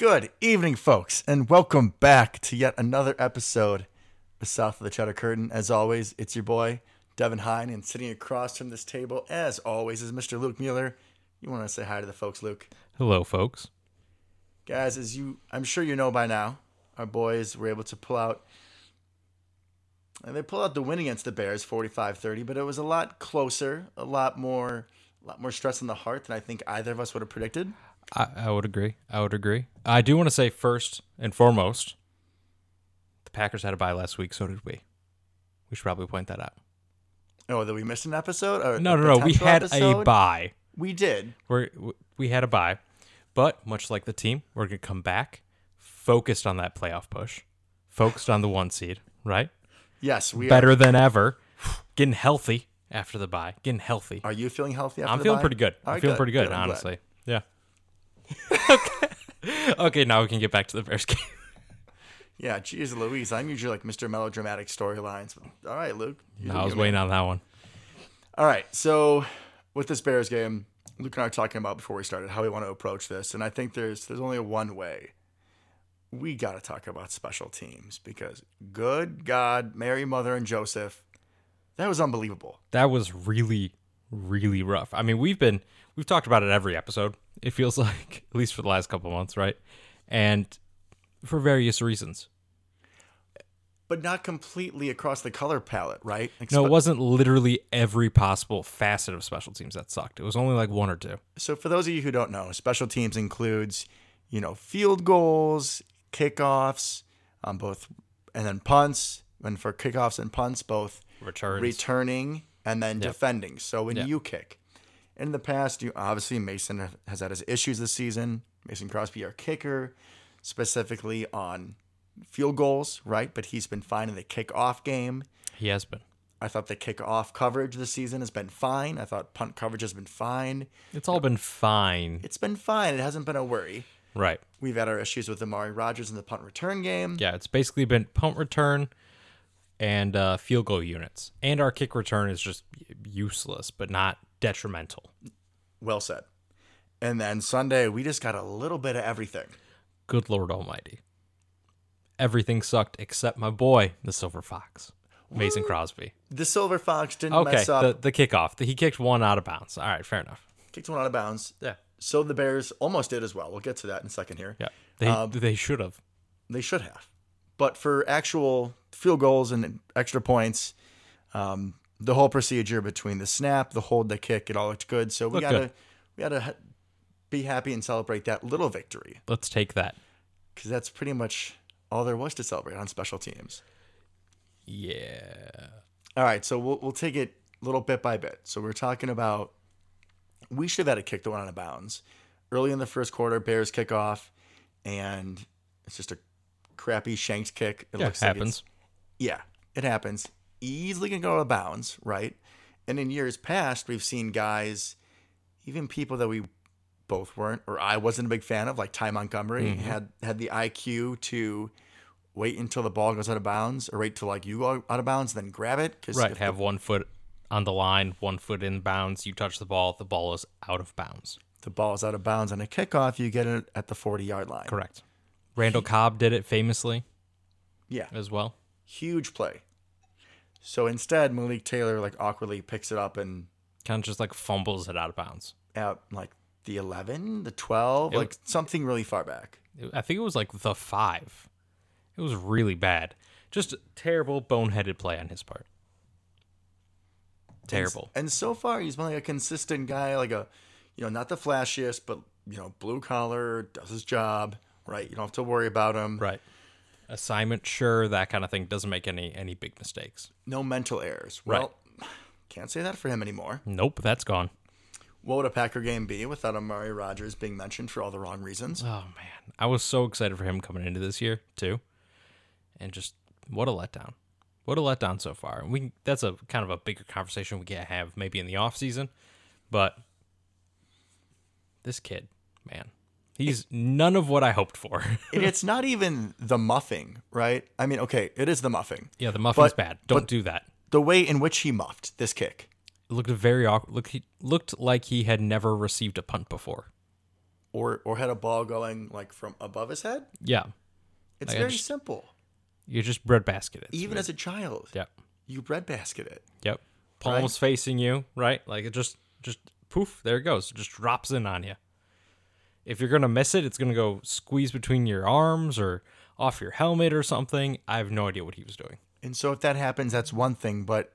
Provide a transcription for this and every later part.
Good evening, folks, and welcome back to yet another episode of South of the Cheddar Curtain. As always, it's your boy, Devin Hine, and sitting across from this table, as always, is Mr. Luke Mueller. You want to say hi to the folks, Luke? Hello, folks. Guys, as you, I'm sure you know by now, our boys were able to pull out, and they pulled out the win against the Bears, 45-30, but it was a lot closer, a lot more, a lot more stress on the heart than I think either of us would have predicted. I, I would agree. I would agree. I do want to say first and foremost, the Packers had a bye last week. So did we. We should probably point that out. Oh, that we missed an episode? Or No, no, no. We had a episode? bye. We did. We're, we had a bye, but much like the team, we're gonna come back focused on that playoff push, focused on the one seed. Right. Yes, we Better Are. than ever. Getting healthy after the bye. Getting healthy. Are you feeling healthy? After I'm the feeling bye? pretty good. All I'm right, feeling good, pretty good, good, honestly. Okay. okay, now we can get back to the Bears game. Yeah, geez, Louise. I'm usually like Mr. Melodramatic storylines. All right, Luke. No, I was man. waiting on that one. All right, so with this Bears game, Luke and I were talking about before we started how we want to approach this, and I think there's there's only one way. We got to talk about special teams because good God, Mary, Mother, and Joseph, that was unbelievable. That was really, really rough. I mean, we've been we've talked about it every episode. It feels like at least for the last couple of months, right? And for various reasons. But not completely across the color palette, right? Like, No, spe- it wasn't literally every possible facet of special teams that sucked. It was only like one or two. So for those of you who don't know, special teams includes, you know, field goals, kickoffs, um, both, and then punts. And for kickoffs and punts, both Returns. returning and then defending. So when Yep. you kick, in the past, you obviously Mason has had his issues this season. Mason Crosby, our kicker, specifically on field goals, right? But he's been fine in the kickoff game. he has been. I thought the kickoff coverage this season has been fine. I thought punt coverage has been fine. It's all been fine. It's been fine. It hasn't been a worry. Right. We've had our issues with Amari Rodgers in the punt return game. Yeah, it's basically been punt return and uh, field goal units. And our kick return is just useless, but not detrimental. Well said. And then Sunday, we just got a little bit of everything. Good Lord Almighty. Everything sucked except my boy, the Silver Fox, Mason Crosby. The Silver Fox didn't Okay, mess up. the, the kickoff. The, he kicked one out of bounds. All right, fair enough. Kicked one out of bounds. Yeah. So the Bears almost did as well. We'll get to that in a second here. Yeah. They, they should have. They should have. But for actual field goals and extra points, um, the whole procedure between the snap, the hold, the kick, it all looked good. So we Looked gotta good. we gotta ha- be happy and celebrate that little victory Let's take that. because that's pretty much all there was to celebrate on special teams. Yeah. All right, so we'll we'll take it little bit by bit. So we're talking about we should have had a kick that went out of bounds early in the first quarter. Bears kick off, and it's just a crappy shanked kick. It Yeah, looks like it's- happens. yeah, it happens. Easily can go out of bounds, right? And in years past, we've seen guys, even people that we both weren't, or I wasn't a big fan of, like Ty Montgomery, Mm-hmm. had had the IQ to wait until the ball goes out of bounds, or wait till like you go out of bounds, then grab it. Because Right. Have one foot on the line, one foot in bounds. You touch the ball, the ball is out of bounds. the ball is out of bounds on a kickoff, you get it at the 40 yard line. Correct. Randall Cobb did it famously Yeah, as well. huge play. So instead, Malik Taylor like awkwardly picks it up and Kind of just like fumbles it out of bounds. at like the 11, the 12, It like something really far back. I think it was like the five. It was really bad. Just a terrible, boneheaded play on his part. Terrible. And so far, he's been like a consistent guy, like a, you know, not the flashiest, but you know, blue collar, does his job, right? You don't have to worry about him. Right. Assignment, sure, that kind of thing doesn't make any any big mistakes. No mental errors. Right. Can't say that for him anymore. Nope, that's gone. What would a Packer game be without Amari Rodgers being mentioned for all the wrong reasons? Oh man, I was so excited for him coming into this year too, and just what a letdown. What a letdown so far. And we that's a kind of a bigger conversation we can have maybe in the off season, but this kid, man, he's none of what I hoped for. and it's not even the muffing, right? I mean, okay, it is the muffing. yeah, the muffin's But- bad. Don't do that. The way in which he muffed this kick. It looked very awkward. Look, he looked like he had never received a punt before. or or had a ball going like from above his head. Yeah. It's Like, very just- simple. You just breadbasket it. Even as a child, Yep. you breadbasket it. Yep. Palms facing you, right? Like it just just poof, there it goes. It just drops in on you. If you're gonna miss it, it's gonna go squeeze between your arms or off your helmet or something. I have no idea what he was doing. And so if that happens, that's one thing. But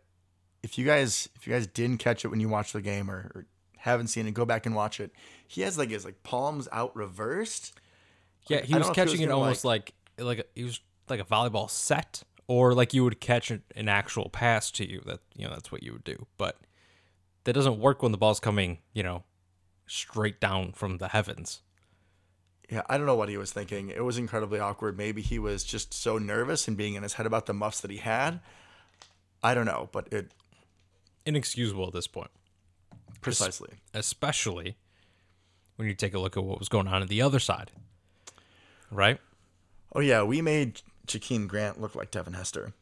if you guys if you guys didn't catch it when you watched the game or, or haven't seen it, go back and watch it. He has like his like palms out reversed. Yeah, Like, he I was if he was catching it almost like like a, he was like a volleyball set, or like you would catch an, an actual pass to you. That you know that's what you would do, but that doesn't work when the ball's coming, you know, straight down from the heavens. Yeah, I don't know what he was thinking. It was incredibly awkward. Maybe he was just so nervous and being in his head about the muffs that he had. I don't know, but it Inexcusable at this point, precisely. especially when you take a look at what was going on at the other side. Right? Oh yeah, we made Jakeem Grant look like Devin Hester.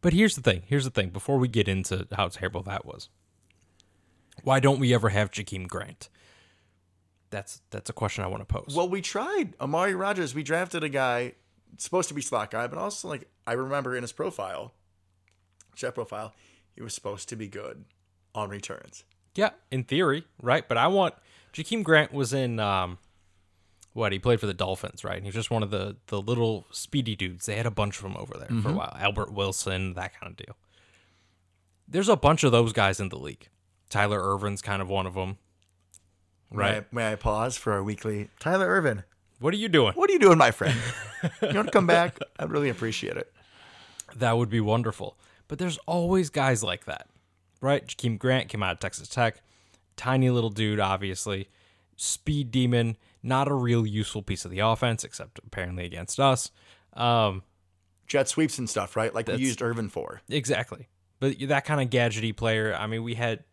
But here's the thing. Here's the thing. Before we get into how terrible that was, why don't we ever have Jakeem Grant? That's that's a question I want to pose. Well, we tried Amari Rodgers. We drafted a guy supposed to be slot guy, but also like I remember in his profile, chat profile, he was supposed to be good on returns. Yeah, in theory, right? But I want Jakeem Grant was in um what he played for the Dolphins, right? And he was just one of the the little speedy dudes. They had a bunch of them over there for a while. Albert Wilson, that kind of deal. There's a bunch of those guys in the league. Tyler Ervin's kind of one of them, right? May I, may I pause for our weekly Tyler Ervin? What are you doing? What are you doing, my friend? you want to come back? I'd really appreciate it. That would be wonderful. But there's always guys like that, right? Jakeem Grant came out of Texas Tech, tiny little dude, obviously, speed demon, not a real useful piece of the offense, except apparently against us. Um, Jet sweeps and stuff, right? Like we used Ervin for. exactly. But that kind of gadgety player. I mean, we had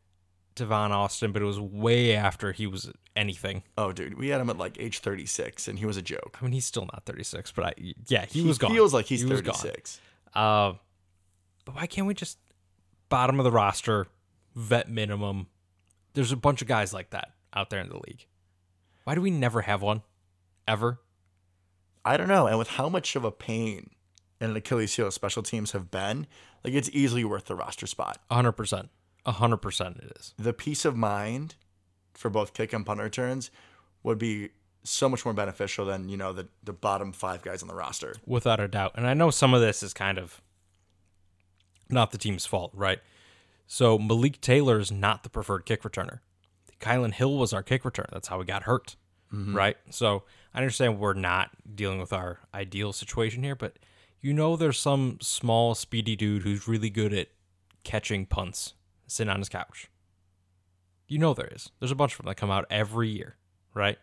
Tavon Austin, but it was way after he was anything. Oh, dude, we had him at like age 36, and he was a joke. I mean, he's still not 36, but I yeah, he, He was gone. feels like he's He 36. Uh, but why can't we just bottom of the roster, vet minimum? There's a bunch of guys like that out there in the league. Why do we never have one? Ever? I don't know. And with how much of a pain and an Achilles heel special teams have been, like it's easily worth the roster spot. 100%. 100% it is. The peace of mind for both kick and punt returns would be so much more beneficial than, you know, the, the bottom five guys on the roster. Without a doubt. And I know some of this is kind of not the team's fault, right? So Malik Taylor is not the preferred kick returner. Kylin Hill was our kick returner. That's how we got hurt, mm-hmm. right? So I understand we're not dealing with our ideal situation here, but you know there's some small, speedy dude who's really good at catching punts sitting on his couch. You know there is. There's a bunch of them that come out every year, right?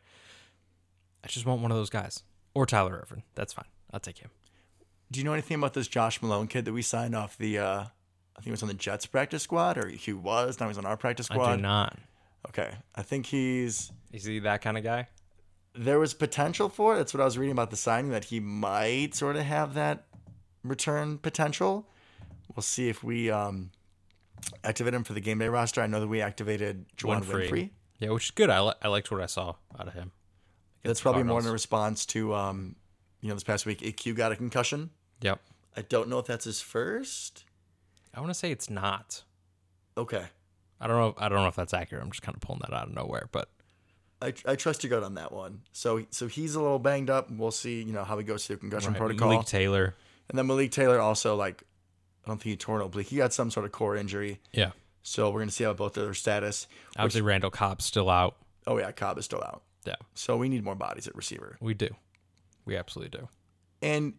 I just want one of those guys. Or Tyler Ervin. That's fine. I'll take him. Do you know anything about this Josh Malone kid that we signed off the, uh, I think it was on the Jets practice squad, or he was, now he's on our practice I squad? do not. Okay. I think he's Is he that kind of guy? there was potential for it. That's what I was reading about the signing that he might sort of have that return potential. We'll see if we um, activate him for the game day roster. I know that we activated Juwann Winfree. Winfree. Yeah, which is good. I, li- I liked what I saw out of him. That's probably more in a response to um, you know this past week. EQ got a concussion. Yep. I don't know if that's his first. I want to say it's not. Okay, I don't know. I don't know if that's accurate. I'm just kind of pulling that out of nowhere. But I, I trust your gut on that one. So so he's a little banged up. We'll see you know how he goes through concussion right, protocol. Malik Taylor. And then Malik Taylor also like I don't think he tore an oblique. He got some sort of core injury. Yeah. So we're gonna see how both of their status. Obviously, Randall Cobb's still out. Oh yeah, Cobb is still out. Yeah, So we need more bodies at receiver. we do. We absolutely do. And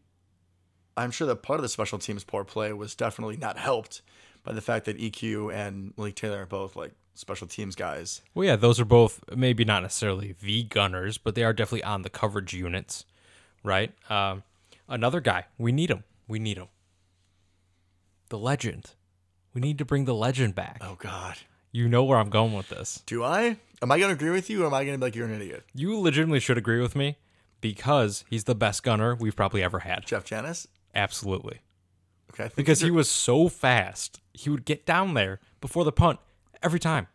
I'm sure that part of the special teams poor play was definitely not helped by the fact that EQ and Malik Taylor are both like special teams guys. Well, yeah, those are both maybe not necessarily the gunners, but they are definitely on the coverage units, right? Um, another guy, we need him. We need him. The legend. We need to bring the legend back. Oh God. You know where I'm going with this. Do I? Am I gonna agree with you or am I gonna be like you're an idiot? You legitimately should agree with me because he's the best gunner we've probably ever had. Jeff Janis? Absolutely. Okay. Because he was so fast, he would get down there before the punt every time.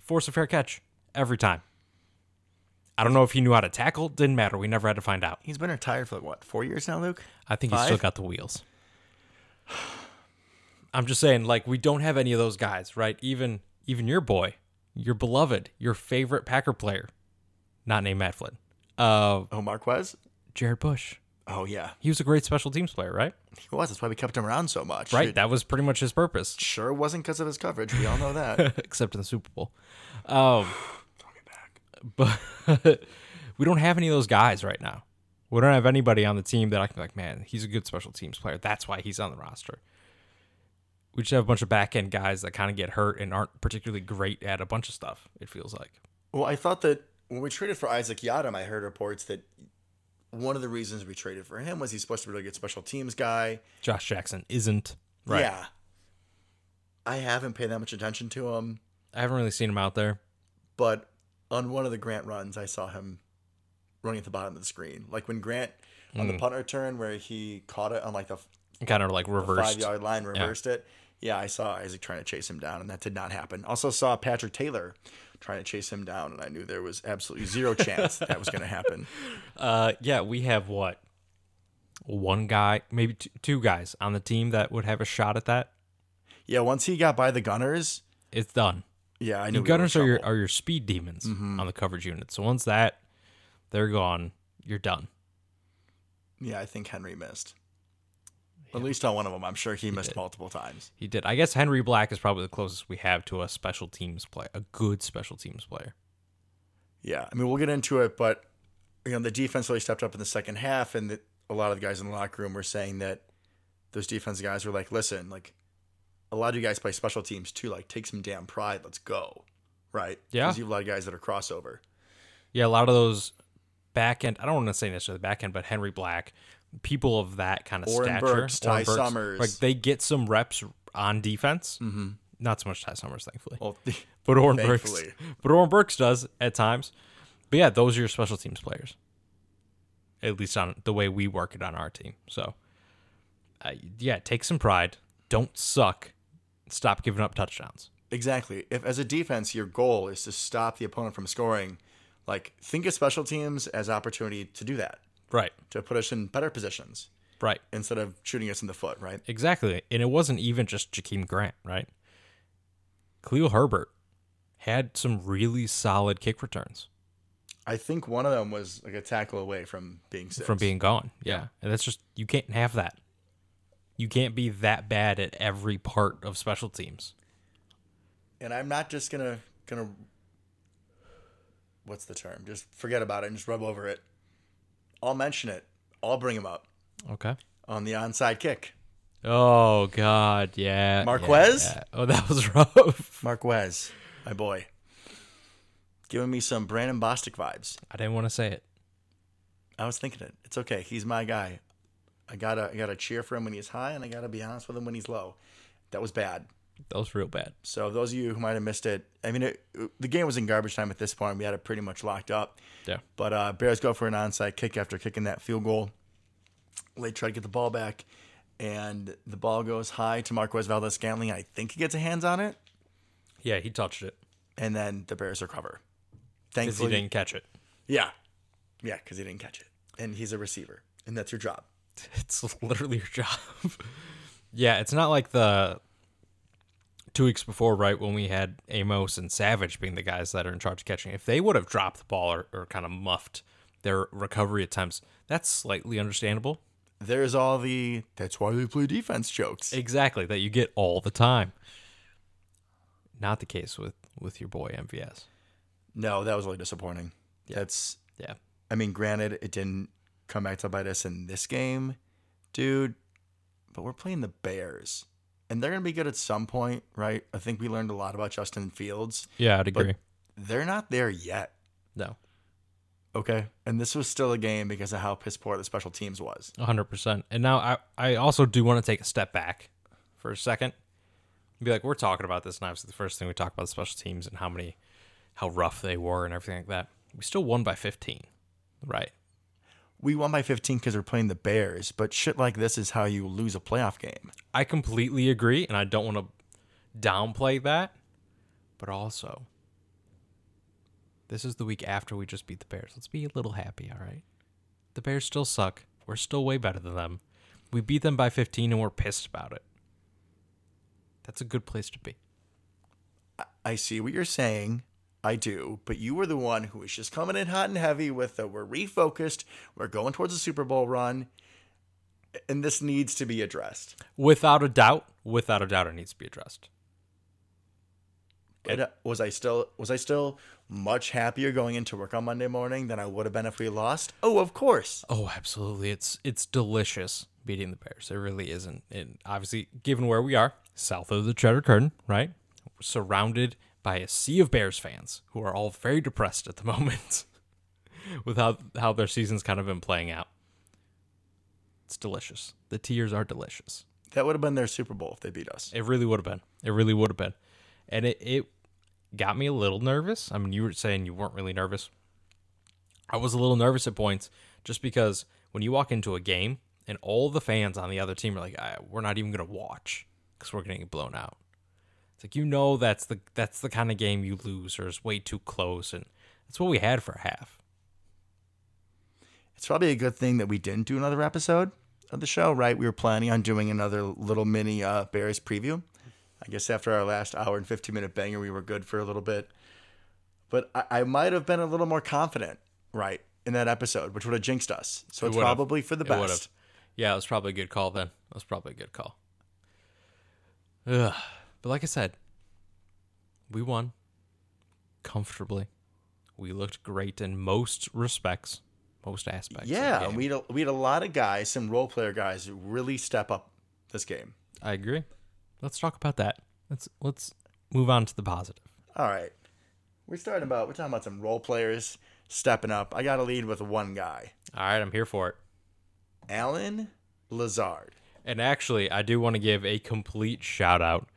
Force a fair catch every time. I don't know if he knew how to tackle. Didn't matter. We never had to find out. He's been retired for like what, four years now, Luke? I think he's still got the wheels. I'm just saying, like, we don't have any of those guys, right? Even even your boy, your beloved, your favorite Packer player, not named Matt Flynn. Uh, Oh, Marquez? Jarrett Bush. Oh, yeah. He was a great special teams player, right? He was. That's why we kept him around so much. Right. It That was pretty much his purpose, sure wasn't because of his coverage. We all know that. except in the Super Bowl. Um, back. but we don't have any of those guys right now. We don't have anybody on the team that I can be like, man, he's a good special teams player. That's why he's on the roster. We just have a bunch of back end guys that kind of get hurt and aren't particularly great at a bunch of stuff. It feels like. well, I thought that when we traded for Isaac Yiadom, I heard reports that one of the reasons we traded for him was he's supposed to be a really good special teams guy. Josh Jackson isn't. Right. Yeah. I haven't paid that much attention to him, I haven't really seen him out there. but on one of the Grant runs, I saw him running at the bottom of the screen. Like when Grant on the Mm. punt return where he caught it on like the Kind of like reversed five yard line, reversed it. Yeah, I saw Isaac trying to chase him down, and that did not happen. Also saw Patrick Taylor trying to chase him down, and I knew there was absolutely zero chance that was going to happen. Uh, yeah, we have what? One guy, maybe t- two guys on the team that would have a shot at that. Yeah, once he got by the Gunners, It's done. yeah, I knew The we gunners are your are your speed demons on the coverage unit. So once that they're gone, you're done. Yeah, I think Henry missed. At least on one of them, I'm sure he, missed did. multiple times. He did. I guess Henry Black is probably the closest we have to a special teams player, a good special teams player. Yeah, I mean we'll get into it, but you know the defense really stepped up in the second half, and the, a lot of the guys in the locker room were saying that those defense guys were like, "Listen, like a lot of you guys play special teams too. Like take some damn pride. Let's go." Right? Yeah. Because you have a lot of guys that are crossover. Yeah, a lot of those back end. I don't want to say necessarily back end, but Henry Black, people of that kind of Oren stature, Burks, Ty Burks, Summers. like they get some reps on defense. Mm-hmm. Not so much Ty Summers, thankfully. Well, But Oren Burks, but Oren Burks does at times. But yeah, those are your special teams players. At least on the way we work it on our team. So, uh, yeah, take some pride. Don't suck. Stop giving up touchdowns. exactly. If as a defense your goal is to stop the opponent from scoring, like think of special teams as opportunity to do that, Right. to put us in better positions Right. instead of shooting us in the foot. Right? Exactly. And it wasn't even just Jakeem Grant, right? Khalil Herbert had some really solid kick returns I think one of them was like a tackle away from being six. from being gone. Yeah. And that's just, you can't have that. You can't be that bad at every part of special teams. and I'm not just gonna gonna what's the term? Just forget about it and just rub over it. I'll mention it. I'll bring him up Okay. on the onside kick. Oh, God. Yeah. Marquez? yeah, yeah. Oh, that was rough. Marquez, my boy, giving me some Brandon Bostick vibes. I didn't want to say it. I was thinking it. It's okay. He's my guy. I gotta I gotta cheer for him when he's high, and I gotta be honest with him when he's low. That was bad. That was real bad. So those of you who might have missed it, I mean, it, the game was in garbage time at this point. We had it pretty much locked up. Yeah. But uh, Bears go for an onside kick after kicking that field goal. They try to get the ball back, and the ball goes high to Marquez Valdes Scantling. I think he gets a hands on it, Yeah, he touched it and then the Bears recover. because he didn't catch it. yeah, yeah, because he didn't catch it, and he's a receiver, and that's your job. It's literally your job. yeah, it's not like the two weeks before, right, when we had Amos and Savage being the guys that are in charge of catching. If they would have dropped the ball or, or kind of muffed their recovery attempts, that's slightly understandable. There's all the that's why they play defense jokes. Exactly, that you get all the time. Not the case with with your boy MVS. No, that was really disappointing. That's Yeah. I mean, granted, it didn't come back to bite us in this game, dude. But we're playing the Bears, and they're gonna be good at some point, right? I think we learned a lot about Justin Fields. Yeah, I'd agree. They're not there yet, no. okay? And this was still a game because of how piss poor the special teams was. hundred percent. And now I, I also do want to take a step back for a second. Be like, we're talking about this, and obviously the first thing we talk about the special teams and how many, how rough they were and everything like that. We still won by fifteen, right? We won by 15 because we're playing the Bears, but shit like this is how you lose a playoff game. I completely agree, and I don't want to downplay that, but also This is the week after we just beat the Bears. Let's be a little happy, all right? The Bears still suck. We're still way better than them. We beat them by 15 and we're pissed about it. That's a good place to be. I see what you're saying. I do, but you were the one who was just coming in hot and heavy with the we're refocused, we're going towards a Super Bowl run, and this needs to be addressed. Without a doubt, without a doubt, it needs to be addressed. But uh, was I still was I still much happier going into work on Monday morning than I would have been if we lost? Oh, of course. Oh, absolutely. It's it's delicious beating the Bears. It really isn't. And obviously, given where we are, south of the Cheddar Curtain, right? surrounded by a sea of Bears fans who are all very depressed at the moment with how, how their season's kind of been playing out. It's delicious. The tears are delicious. That would have been their Super Bowl if they beat us. It really would have been. It really would have been. And it, it got me a little nervous. I mean, you were saying you weren't really nervous. I was a little nervous at points just because when you walk into a game and all the fans on the other team are like, ah, we're not even going to watch because we're going to get blown out. Like you know that's the that's the kind of game you lose or is way too close, and that's what we had for half. It's probably a good thing that we didn't do another episode of the show, right? We were planning on doing another little mini uh, Bears preview. I guess after our last hour and 15 minute banger, we were good for a little bit. But I, I might have been a little more confident, right, in that episode, which would have jinxed us. So it it's probably for the it best. Would've. Yeah, it was probably a good call then. It was probably a good call. Ugh. But like I said, we won comfortably. We looked great in most respects, most aspects. Yeah, we had a, we had a lot of guys, some role player guys, who really step up this game. I agree. Let's talk about that. Let's let's move on to the positive. All right, we're starting about we're talking about some role players stepping up. I got to lead with one guy. All right, I'm here for it. Allen Lazard. And actually, I do want to give a complete shout out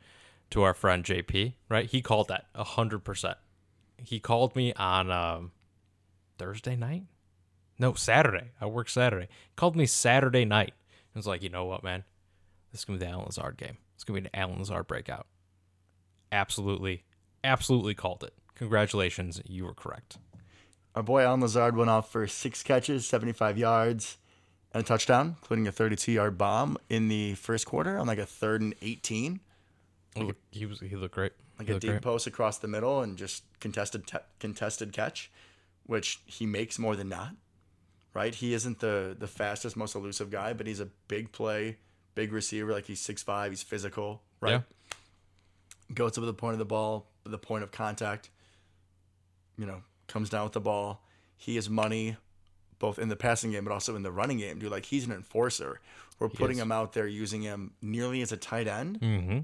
to our friend JP, right? He called that a hundred percent. He called me on um, Thursday night. No, Saturday. I work Saturday. He called me Saturday night. and was like, you know what, man? This is gonna be the Allen Lazard game. It's gonna be an Allen Lazard breakout. Absolutely, absolutely called it. Congratulations, you were correct. Our boy Allen Lazard went off for six catches, 75 yards, and a touchdown, including a 32 yard bomb in the first quarter on like a third and 18. Like he was he looked great. Like he a deep great. post across the middle and just contested te- contested catch, which he makes more than not. Right? He isn't the the fastest, most elusive guy, but he's a big play, big receiver. Like he's six five, he's physical. Right? Yeah. Goes to the point of the ball, the point of contact. You know, comes down with the ball. He is money, both in the passing game but also in the running game. Dude, like he's an enforcer. We're putting him out there, using him nearly as a tight end. Mm-hmm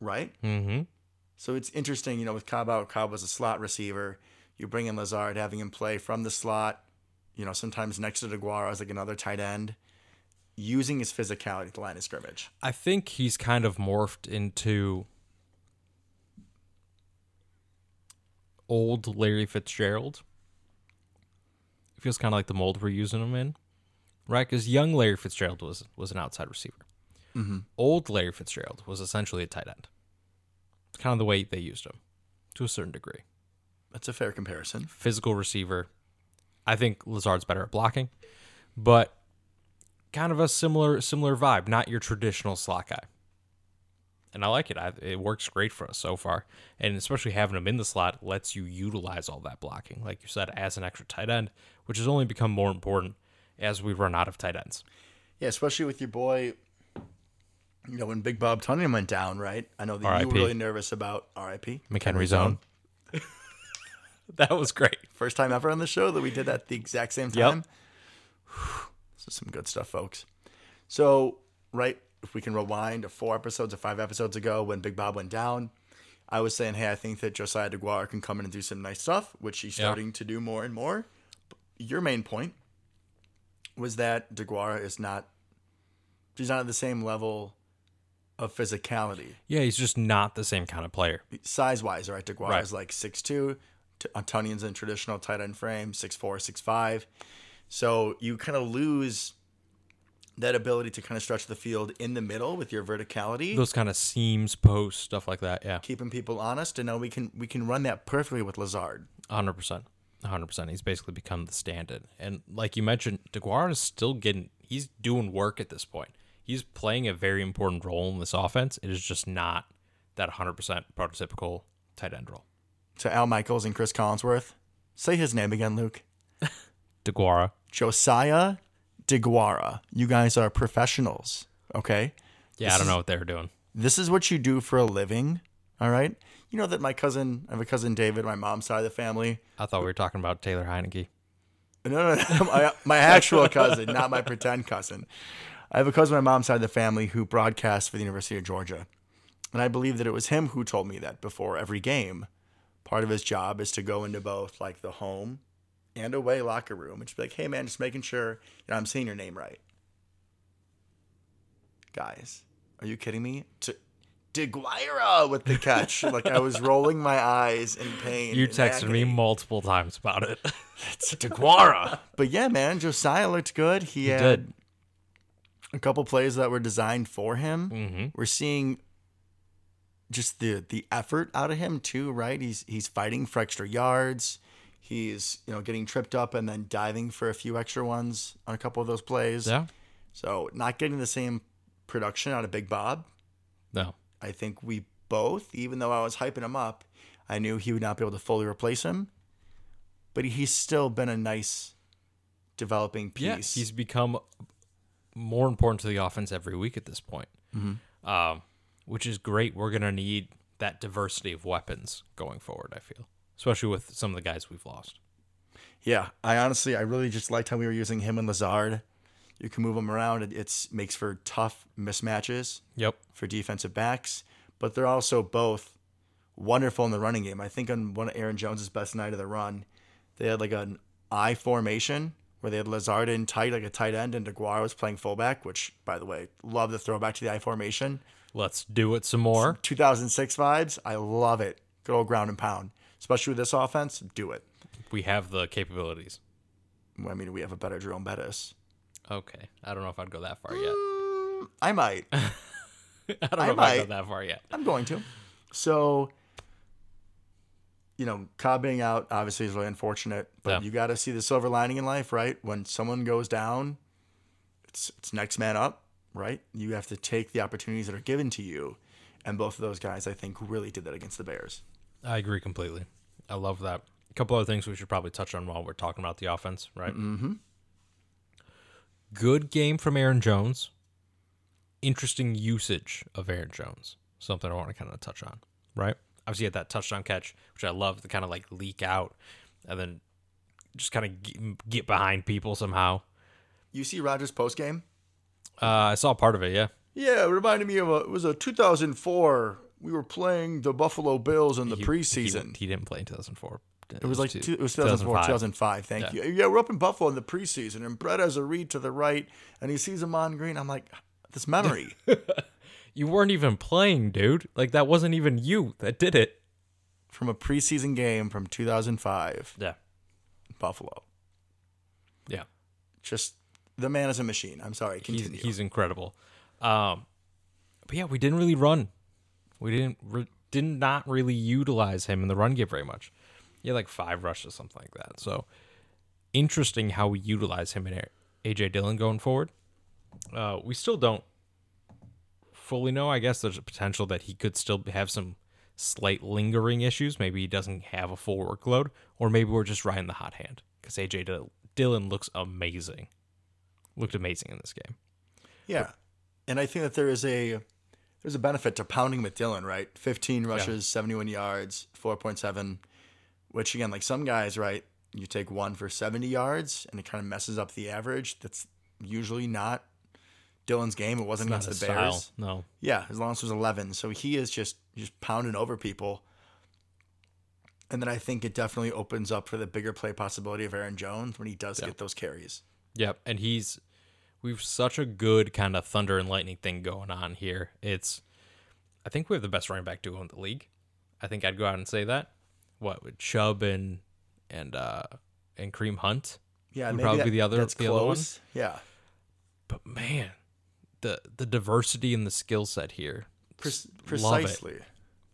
right? Mm-hmm. So it's interesting, you know, with Cobb out, Cobb was a slot receiver. You bring in Lazard, having him play from the slot, you know, sometimes next to Deguara as like another tight end, using his physicality at the line of scrimmage. I think he's kind of morphed into old Larry Fitzgerald. It feels kind of like the mold we're using him in, right? Because young Larry Fitzgerald was was an outside receiver. Mm-hmm. Old Larry Fitzgerald was essentially a tight end. It's kind of the way they used him to a certain degree. That's a fair comparison. Physical receiver. I think Lazard's better at blocking, but kind of a similar similar vibe, not your traditional slot guy. And I like it. I, it works great for us so far, and especially having him in the slot lets you utilize all that blocking, like you said, as an extra tight end, which has only become more important as we run out of tight ends. Yeah, especially with your boy you know, when Big Bob Tonyan went down, right? I know that you were really nervous about RIP. McHenry Zone. that was great. First time ever on the show that we did that at the exact same time. Yep. This is some good stuff, folks. So, right, if we can rewind to four episodes or five episodes ago when Big Bob went down, I was saying, hey, I think that Josiah Deguara can come in and do some nice stuff, which he's starting to do more and more. Your main point was that Deguara is not, he's not at the same level of physicality. Yeah, he's just not the same kind of player. Size wise, right? DeGuara right. is like 6'2. Tonyan's in traditional tight end frame, 6'4, 6'5. So you kind of lose that ability to kind of stretch the field in the middle with your verticality, Those kind of seams, posts, stuff like that. Yeah, keeping people honest, and now we can we can run that perfectly with Lazard. hundred percent, hundred percent. He's basically become the stand-in, and like you mentioned, DeGuara is still getting. He's doing work at this point. He's playing a very important role in this offense. It is just not that hundred percent prototypical tight end role. To Al Michaels and Chris Collinsworth, say his name again, Luke. DeGuara, Josiah DeGuara. You guys are professionals, okay? yeah, I don't know what they were doing. This is what you do for a living, all right? You know that my cousin, I have a cousin David, my mom's side of the family. I thought we were talking about Taylor Heinicke. No, no, no. My, my actual cousin, not my pretend cousin. I have a cousin on my mom's side of the family who broadcasts for the University of Georgia. And I believe that it was him who told me that before every game, part of his job is to go into both like the home and away locker room and just be like, hey man, just making sure you know, I'm saying your name right. Guys, are you kidding me? To DeGuira with the catch. like I was rolling my eyes in pain. You texted me multiple times about it. It's DeGuara. but yeah, man, Josiah looked good. He, had did. A couple plays that were designed for him. mm-hmm. We're seeing just the the effort out of him too, right? He's he's fighting for extra yards. He's you know getting tripped up and then diving for a few extra ones on a couple of those plays. Yeah. So not getting the same production out of Big Bob. No. I think we both, even though I was hyping him up, I knew he would not be able to fully replace him. But he's still been a nice developing piece. Yeah, he's become more important to the offense every week at this point, um, which is great. We're gonna need that diversity of weapons going forward. I feel, especially with some of the guys we've lost. Yeah, I honestly, I really just liked how we were using him and Lazard. You can move them around. It it's, makes for tough mismatches Yep. for defensive backs, but they're also both wonderful in the running game. I think on one of Aaron Jones's best night of the run, they had like an I formation where they had Lazard in tight, like a tight end, and DeGuara was playing fullback, which, by the way, love the throwback to the I formation. Let's do it some more. 2006 vibes. I love it. Good old ground and pound. Especially with this offense, do it. We have the capabilities. I mean, we have a better Jerome Bettis. Okay, I don't know if I'd go that far yet. Mm, I might. I don't know I if I'd go that far yet. I'm going to. So, you know, Cobb being out obviously is really unfortunate, but Yeah. you got to see the silver lining in life, right? When someone goes down, it's it's next man up, right? You have to take the opportunities that are given to you, and both of those guys, I think, really did that against the Bears. I agree completely. I love that. A couple other things we should probably touch on while we're talking about the offense, right? Mm-hmm. Good game from Aaron Jones. Interesting usage of Aaron Jones. Something I want to kind of touch on, right? Obviously, had that touchdown catch, which I love to kind of like leak out and then just kind of get, behind people somehow. You see Rodgers post game? Uh, I saw part of it, yeah. Yeah, it reminded me of a. It was a 2004. We were playing the Buffalo Bills in the He- preseason. He, he didn't play in 2004. It was like two, it was 2004, 2005. Thank you. Yeah, we're up in Buffalo in the preseason, and Brett has a read to the right, and he sees him on green. I'm like, this memory. You weren't even playing, dude. Like, that wasn't even you that did it. from a preseason game from 2005, Yeah. Buffalo. Yeah. Just the man is a machine. I'm sorry. he's Continue. he's incredible. Um, but yeah, we didn't really run. We didn't re- did not really utilize him in the run game very much. He had like five rushes, something like that. So interesting how we utilize him in AJ Dillon going forward. Uh, we still don't fully know. I guess there's a potential that he could still have some slight lingering issues. Maybe he doesn't have a full workload, or maybe we're just riding the hot hand because AJ Dill- Dillon looks amazing. Looked amazing in this game. yeah, and I think that there is a there's a benefit to pounding with Dillon, right? 15 rushes, 71 yards, 4.7. Which again, like some guys, right? You take one for 70 yards, and it kind of messes up the average. That's usually not Dillon's game. It wasn't Not against his the Bears. style. No. Yeah, as long as it was 11. So he is just just pounding over people. And then I think it definitely opens up for the bigger play possibility of Aaron Jones when he does get those carries. Yep, and he's we've such a good kind of thunder and lightning thing going on here. It's I think we have the best running back duo in the league. I think I'd go out and say that. What with Chubb and and uh and Kareem Hunt? Yeah, Would maybe probably that- be the other- that's the other one. Yeah, But man, the the diversity and the skill set here. Pre- Love it. precisely.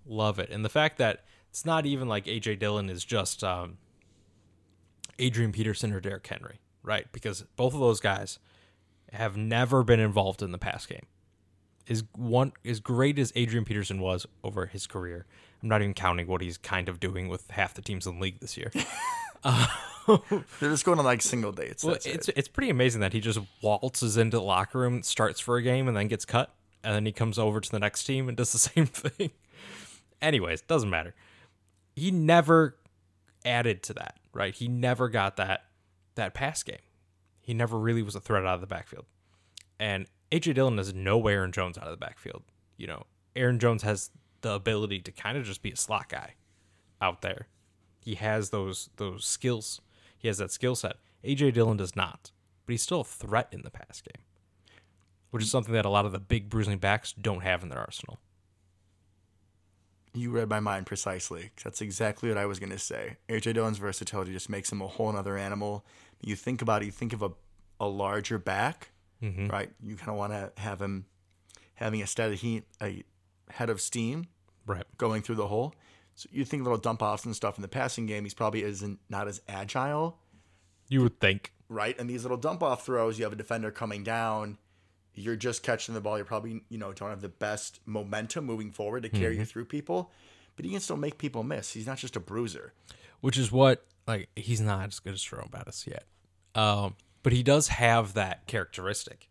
Love it. And the fact that it's not even like AJ Dillon is just um, Adrian Peterson or Derrick Henry, right? Because both of those guys have never been involved in the pass game. Is one as great as Adrian Peterson was over his career, I'm not even counting what he's kind of doing with half the teams in the league this year. They're just going on like single dates. Well, it's it. it's pretty amazing that he just waltzes into the locker room, starts for a game, and then gets cut, and then he comes over to the next team and does the same thing. Anyways, doesn't matter. He never added to that, right? He never got that that pass game. He never really was a threat out of the backfield. And AJ Dillon is no Aaron Jones out of the backfield. You know, Aaron Jones has the ability to kind of just be a slot guy out there. He has those those skills. He has that skill set. AJ Dillon does not, but he's still a threat in the pass game, which is something that a lot of the big bruising backs don't have in their arsenal. You read my mind precisely. That's exactly what I was going to say. AJ Dillon's versatility just makes him a whole other animal. You think about it, you think of a, a larger back, mm-hmm. right? You kind of want to have him having a steady heat, a head of steam Right. going through the hole. So you think little dump offs and stuff in the passing game, he's probably isn't not as agile, You would think. right? And these little dump off throws, you have a defender coming down, you're just catching the ball. You're probably, you know, don't have the best momentum moving forward to carry you through people, but he can still make people miss. He's not just a bruiser. which is what like he's not as good as Jerome Bettis yet. Um, but he does have that characteristic.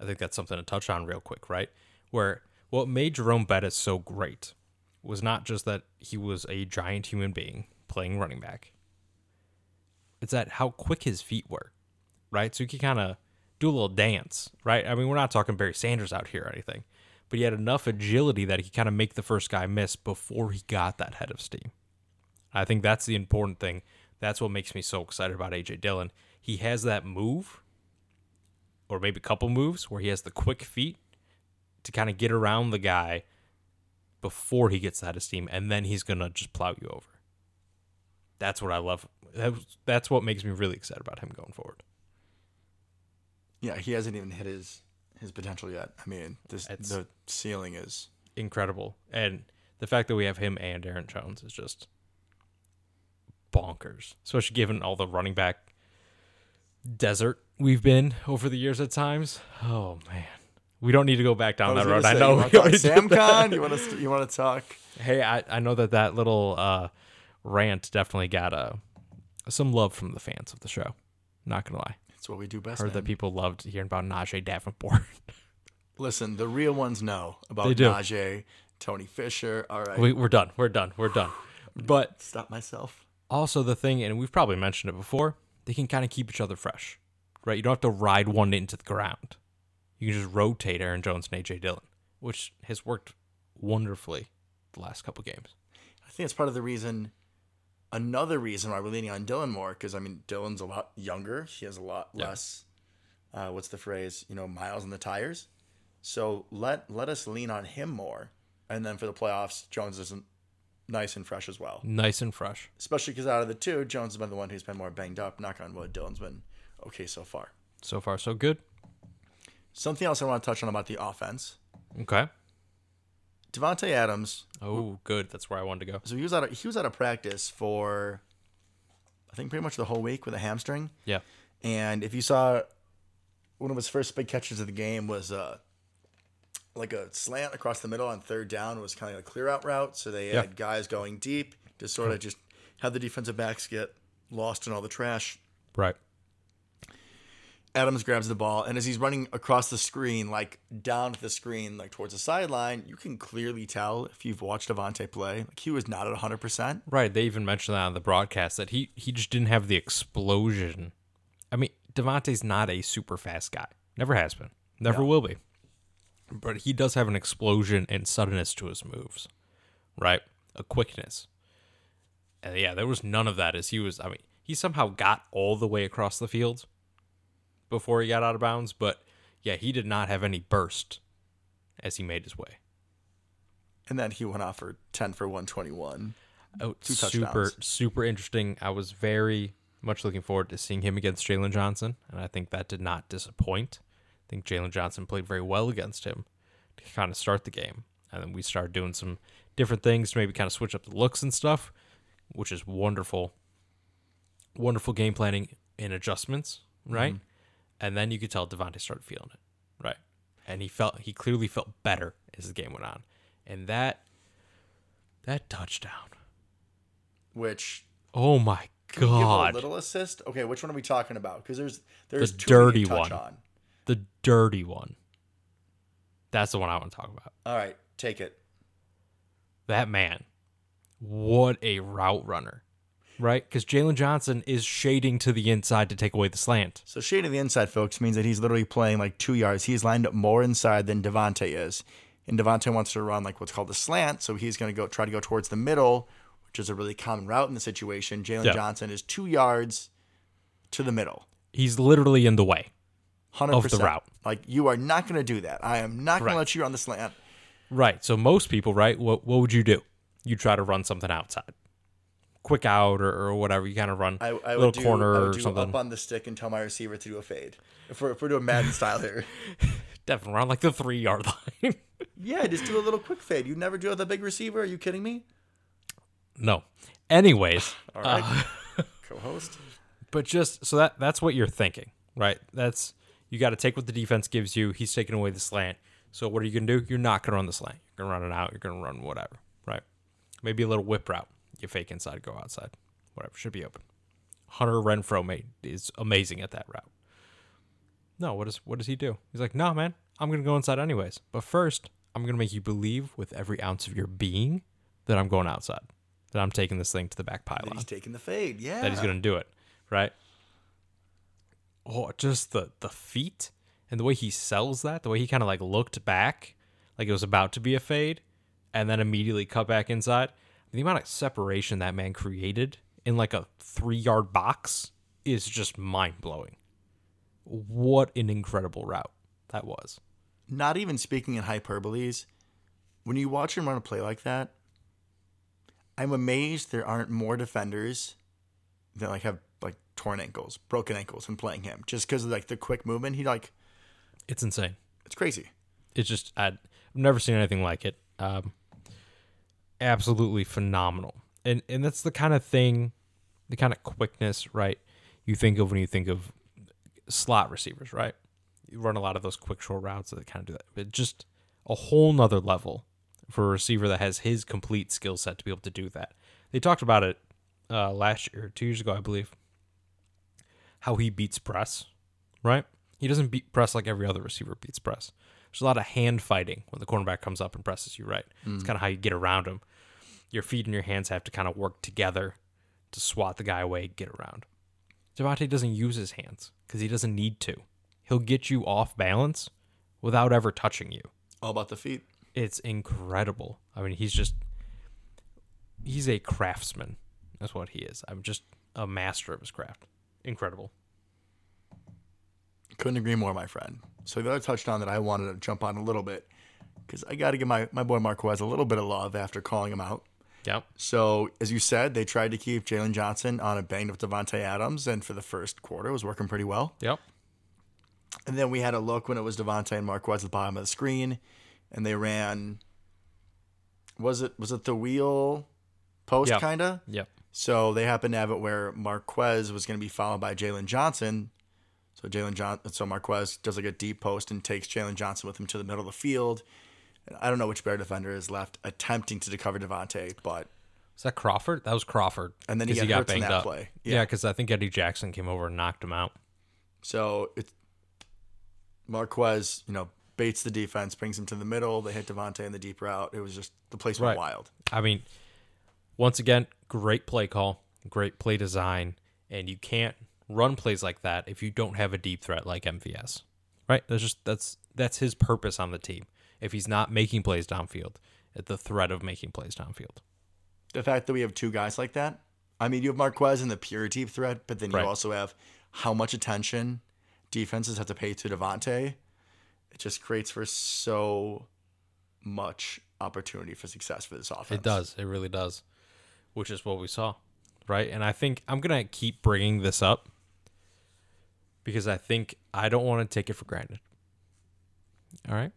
I think that's something to touch on real quick, right? Where what made Jerome Bettis so great was not just that he was a giant human being playing running back. It's that how quick his feet were, right? So he could kind of do a little dance, right? I mean, we're not talking Barry Sanders out here or anything, but he had enough agility that he could kind of make the first guy miss before he got that head of steam. I think that's the important thing. That's what makes me so excited about AJ Dillon. He has that move, or maybe a couple moves, where he has the quick feet to kind of get around the guy before he gets that esteem, and then he's gonna just plow you over. That's what I love. That's- what makes me really excited about him going forward. Yeah, he hasn't even hit his his potential yet. I mean, this the ceiling is Incredible, and the fact that we have him and Aaron Jones is just bonkers. Especially given all the running back desert we've been over the years at times. Oh man, we don't need to go back down that road. I know. You want to talk already did Sam that. Con? You want to you want to talk? Hey, I, I know that that little uh, rant definitely got uh, some love from the fans of the show. Not gonna lie, It's what we do best. heard man. that people loved hearing about Najeh Davenport. Listen, the real ones know about. Najee, Tony Fisher. All right, we, we're done. We're done. We're done. But stop myself. also the thing, and we've probably mentioned it before, they can kind of keep each other fresh, right? You don't have to ride one into the ground. You can just rotate Aaron Jones and AJ Dillon, which has worked wonderfully the last couple games. I think it's part of the reason. Another reason why we're leaning on Dillon more, because I mean, Dillon's a lot younger. He has a lot Yeah. less. Uh, what's the phrase? You know, miles on the tires. So let let us lean on him more, and then for the playoffs, Jones is nice and fresh as well. Nice and fresh. Especially because out of the two, Jones has been the one who's been more banged up. Knock on wood, Dillon's been okay so far. So far, so good. Something else I want to touch on about the offense. Okay. Davante Adams Oh, good. That's where I wanted to go. So he was out of he was out of practice for I think pretty much the whole week with a hamstring. Yeah. And if you saw one of his first big catches of the game was uh like a slant across the middle on third down was kind of a clear out route. So they Yeah. had guys going deep to sort of just have the defensive backs get lost in all the trash. Right. Adams grabs the ball, and as he's running across the screen, like down the screen, like towards the sideline, you can clearly tell if you've watched Avante play, like he was not at 100%. Right. They even mentioned that on the broadcast that he he just didn't have the explosion. I mean, Davante's not a super fast guy. Never has been. Never will be. But he does have an explosion and suddenness to his moves. Right? A quickness. And yeah, there was none of that as he was I mean, he somehow got all the way across the field before he got out of bounds, but yeah, he did not have any burst as he made his way. And then he went off for 10 for 121. Oh, Two super, touchdowns. super interesting. I was very much looking forward to seeing him against Jaylon Johnson, and I think that did not disappoint. I think Jaylon Johnson played very well against him to kind of start the game. And then we started doing some different things to maybe kind of switch up the looks and stuff, which is wonderful. Wonderful game planning and adjustments, right? Mm-hmm. And then you could tell Davante started feeling it, right? And he felt he clearly felt better as the game went on. And that that touchdown. Which Oh my god. a little assist. Okay, which one are we talking about? Because there's there's The two dirty one. On. the dirty one. That's the one I want to talk about. All right, take it. That man, what a route runner, right? Because Jaylon Johnson is shading to the inside to take away the slant. So shading the inside, folks, means that he's literally playing like two yards. He's lined up more inside than Davante is, and Davante wants to run like what's called the slant. So he's going to go try to go towards the middle, which is a really common route in the situation. Jaylon Yeah. Johnson is two yards to the middle. He's literally in the way. 100%. Of the route. Like you are not going to do that. I am not going Right. to let you run the slant. Right. So most people, right? What what would you do? You try to run something outside, quick out or, or whatever. You kind of run I, I a little do, corner I would or do something. up on the stick and tell my receiver to do a fade. If we're, if we're doing Madden style here. Definitely run like the three yard line. Yeah, just do a little quick fade. You never do it with a big receiver? Are you kidding me? no. Anyways, All right. Uh, Co-host. but just so that that's what you're thinking, right? That's you got to take what the defense gives you. He's taking away the slant. So what are you gonna do? You're not gonna run the slant. You're gonna run it out. You're gonna run whatever, right? Maybe a little whip route. You fake inside, go outside, whatever. Should be open. Hunter Renfrow made is amazing at that route. No, what does what does he do? He's like, nah, man, I'm gonna go inside anyways. But first, I'm gonna make you believe with every ounce of your being that I'm going outside, that I'm taking this thing to the back pylon he's taking the fade. Yeah. that he's going to do it, right? Oh, just the the feet and the way he sells that, the way he kind of like looked back, like it was about to be a fade, and then immediately cut back inside. The amount of separation that man created in like a three yard box is just mind blowing. What an incredible route that was. Not even speaking in hyperboles, when you watch him run a play like that, I'm amazed there aren't more defenders that like have like torn ankles, broken ankles, and playing him just because of like the quick movement. He like It's insane. it's crazy. it's just I'd, I've never seen anything like it. Um, absolutely phenomenal, and and that's the kind of thing, the kind of quickness, right? You think of when you think of slot receivers, right? You run a lot of those quick short routes that kind of do that, but just a whole nother level for a receiver that has his complete skill set to be able to do that. They talked about it uh, last year, two years ago, I believe. How he beats press, right? He doesn't beat press like every other receiver beats press. There's a lot of hand fighting when the cornerback comes up and presses you right. It's mm. kind of how you get around him. Your feet and your hands have to kind of work together to swat the guy away, get around. Davante doesn't use his hands because he doesn't need to. He'll get you off balance without ever touching you. All about the feet. It's incredible. I mean, he's just he's a craftsman. That's what he is. I'm just a master of his craft. Incredible. Couldn't agree more, my friend. So the other touchdown that I wanted to jump on a little bit because I got to give my my boy Marquez a little bit of love after calling him out. Yep. So, as you said, they tried to keep Jaylon Johnson on a banged up Davante Adams, and for the first quarter, it was working pretty well. Yep. And then we had a look when it was Davante and Marquez at the bottom of the screen, and they ran. Was it was it the wheel post Yep. kinda? Yep. So they happened to have it where Marquez was going to be followed by Jaylon Johnson. So Jaylon John, so Marquez does like a deep post and takes Jaylon Johnson with him to the middle of the field. I don't know which bear defender is left attempting to cover Davante, but Was that Crawford? That was Crawford. And then he got banged that play. Yeah, Yeah. because I think Eddie Jackson came over and knocked him out. So it's Marquez, you know, baits the defense, brings him to the middle. They hit Davante in the deep route. It was just the place went Right. wild. I mean, once again, great play call, great play design, and you can't run plays like that if you don't have a deep threat like MVS. Right? That's just that's that's his purpose on the team. If he's not making plays downfield, at the threat of making plays downfield. The fact that we have two guys like that. I mean, you have Marquez and the pure deep threat, but then you Right. also have how much attention defenses have to pay to Davante. It just creates for so much opportunity for success for this offense. It does. It really does. Which is what we saw. Right? And I think I'm going to keep bringing this up because I think I don't want to take it for granted. All right.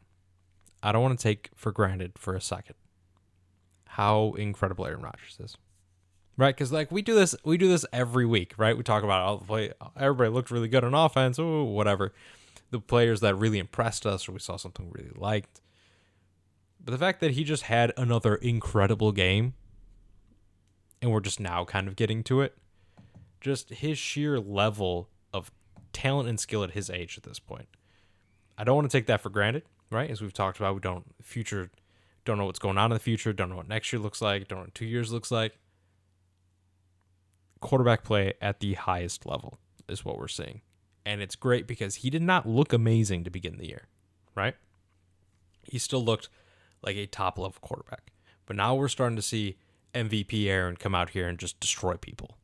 I don't want to take for granted for a second how incredible Aaron Rodgers is. Right? Because like we do this, we do this every week, right? We talk about all the play. Everybody looked really good on offense, or whatever. The players that really impressed us, or we saw something really liked. But the fact that he just had another incredible game, and we're just now kind of getting to it, just his sheer level of talent and skill at his age at this point. I don't want to take that for granted, right? As we've talked about, we don't future, don't know what's going on in the future, don't know what next year looks like, don't know what two years looks like. Quarterback play at the highest level is what we're seeing. And it's great because he did not look amazing to begin the year, right? He still looked like a top level quarterback. But now we're starting to see MVP Aaron come out here and just destroy people.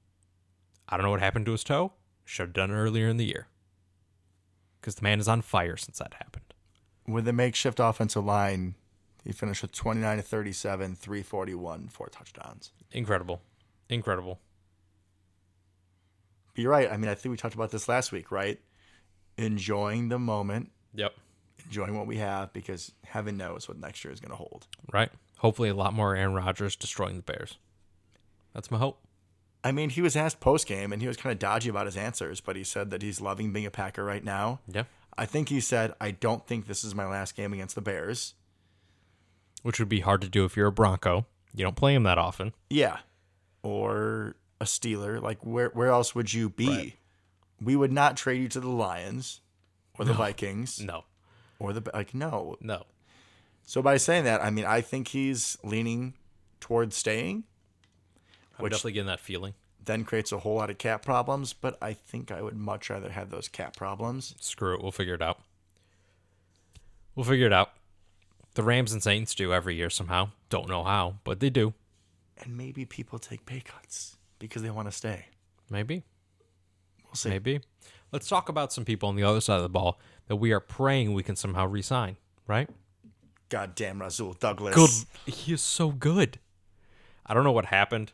I don't know what happened to his toe. Should have done it earlier in the year. Because the man is on fire since that happened. With the makeshift offensive line, he finished with 29 to 37, 341, four touchdowns. Incredible. Incredible. But you're right. I mean, I think we talked about this last week, right? Enjoying the moment, Yep. enjoying what we have, because heaven knows what next year is going to hold. Right? Hopefully, a lot more Aaron Rodgers destroying the Bears. That's my hope. I mean, he was asked post game, and he was kind of dodgy about his answers, but he said that he's loving being a Packer right now. Yeah. I think he said, I don't think this is my last game against the Bears. Which would be hard to do if you're a Bronco. You don't play him that often. Yeah. Or a Steeler. Like, where, where else would you be? Right. We would not trade you to the Lions or the Vikings No. or the, like, no. No. So by saying that, I mean, I think he's leaning towards staying, I'm Which- definitely getting that feeling. then creates a whole lot of cap problems, but I think I would much rather have those cap problems. Screw it. We'll figure it out. We'll figure it out. The Rams and Saints do every year somehow. Don't know how, but they do. And maybe people take pay cuts because they want to stay. Maybe. We'll see. Maybe. Let's talk about some people on the other side of the ball that we are praying we can somehow resign, right? Goddamn Rasul Douglas. Good. He is so good. I don't know what happened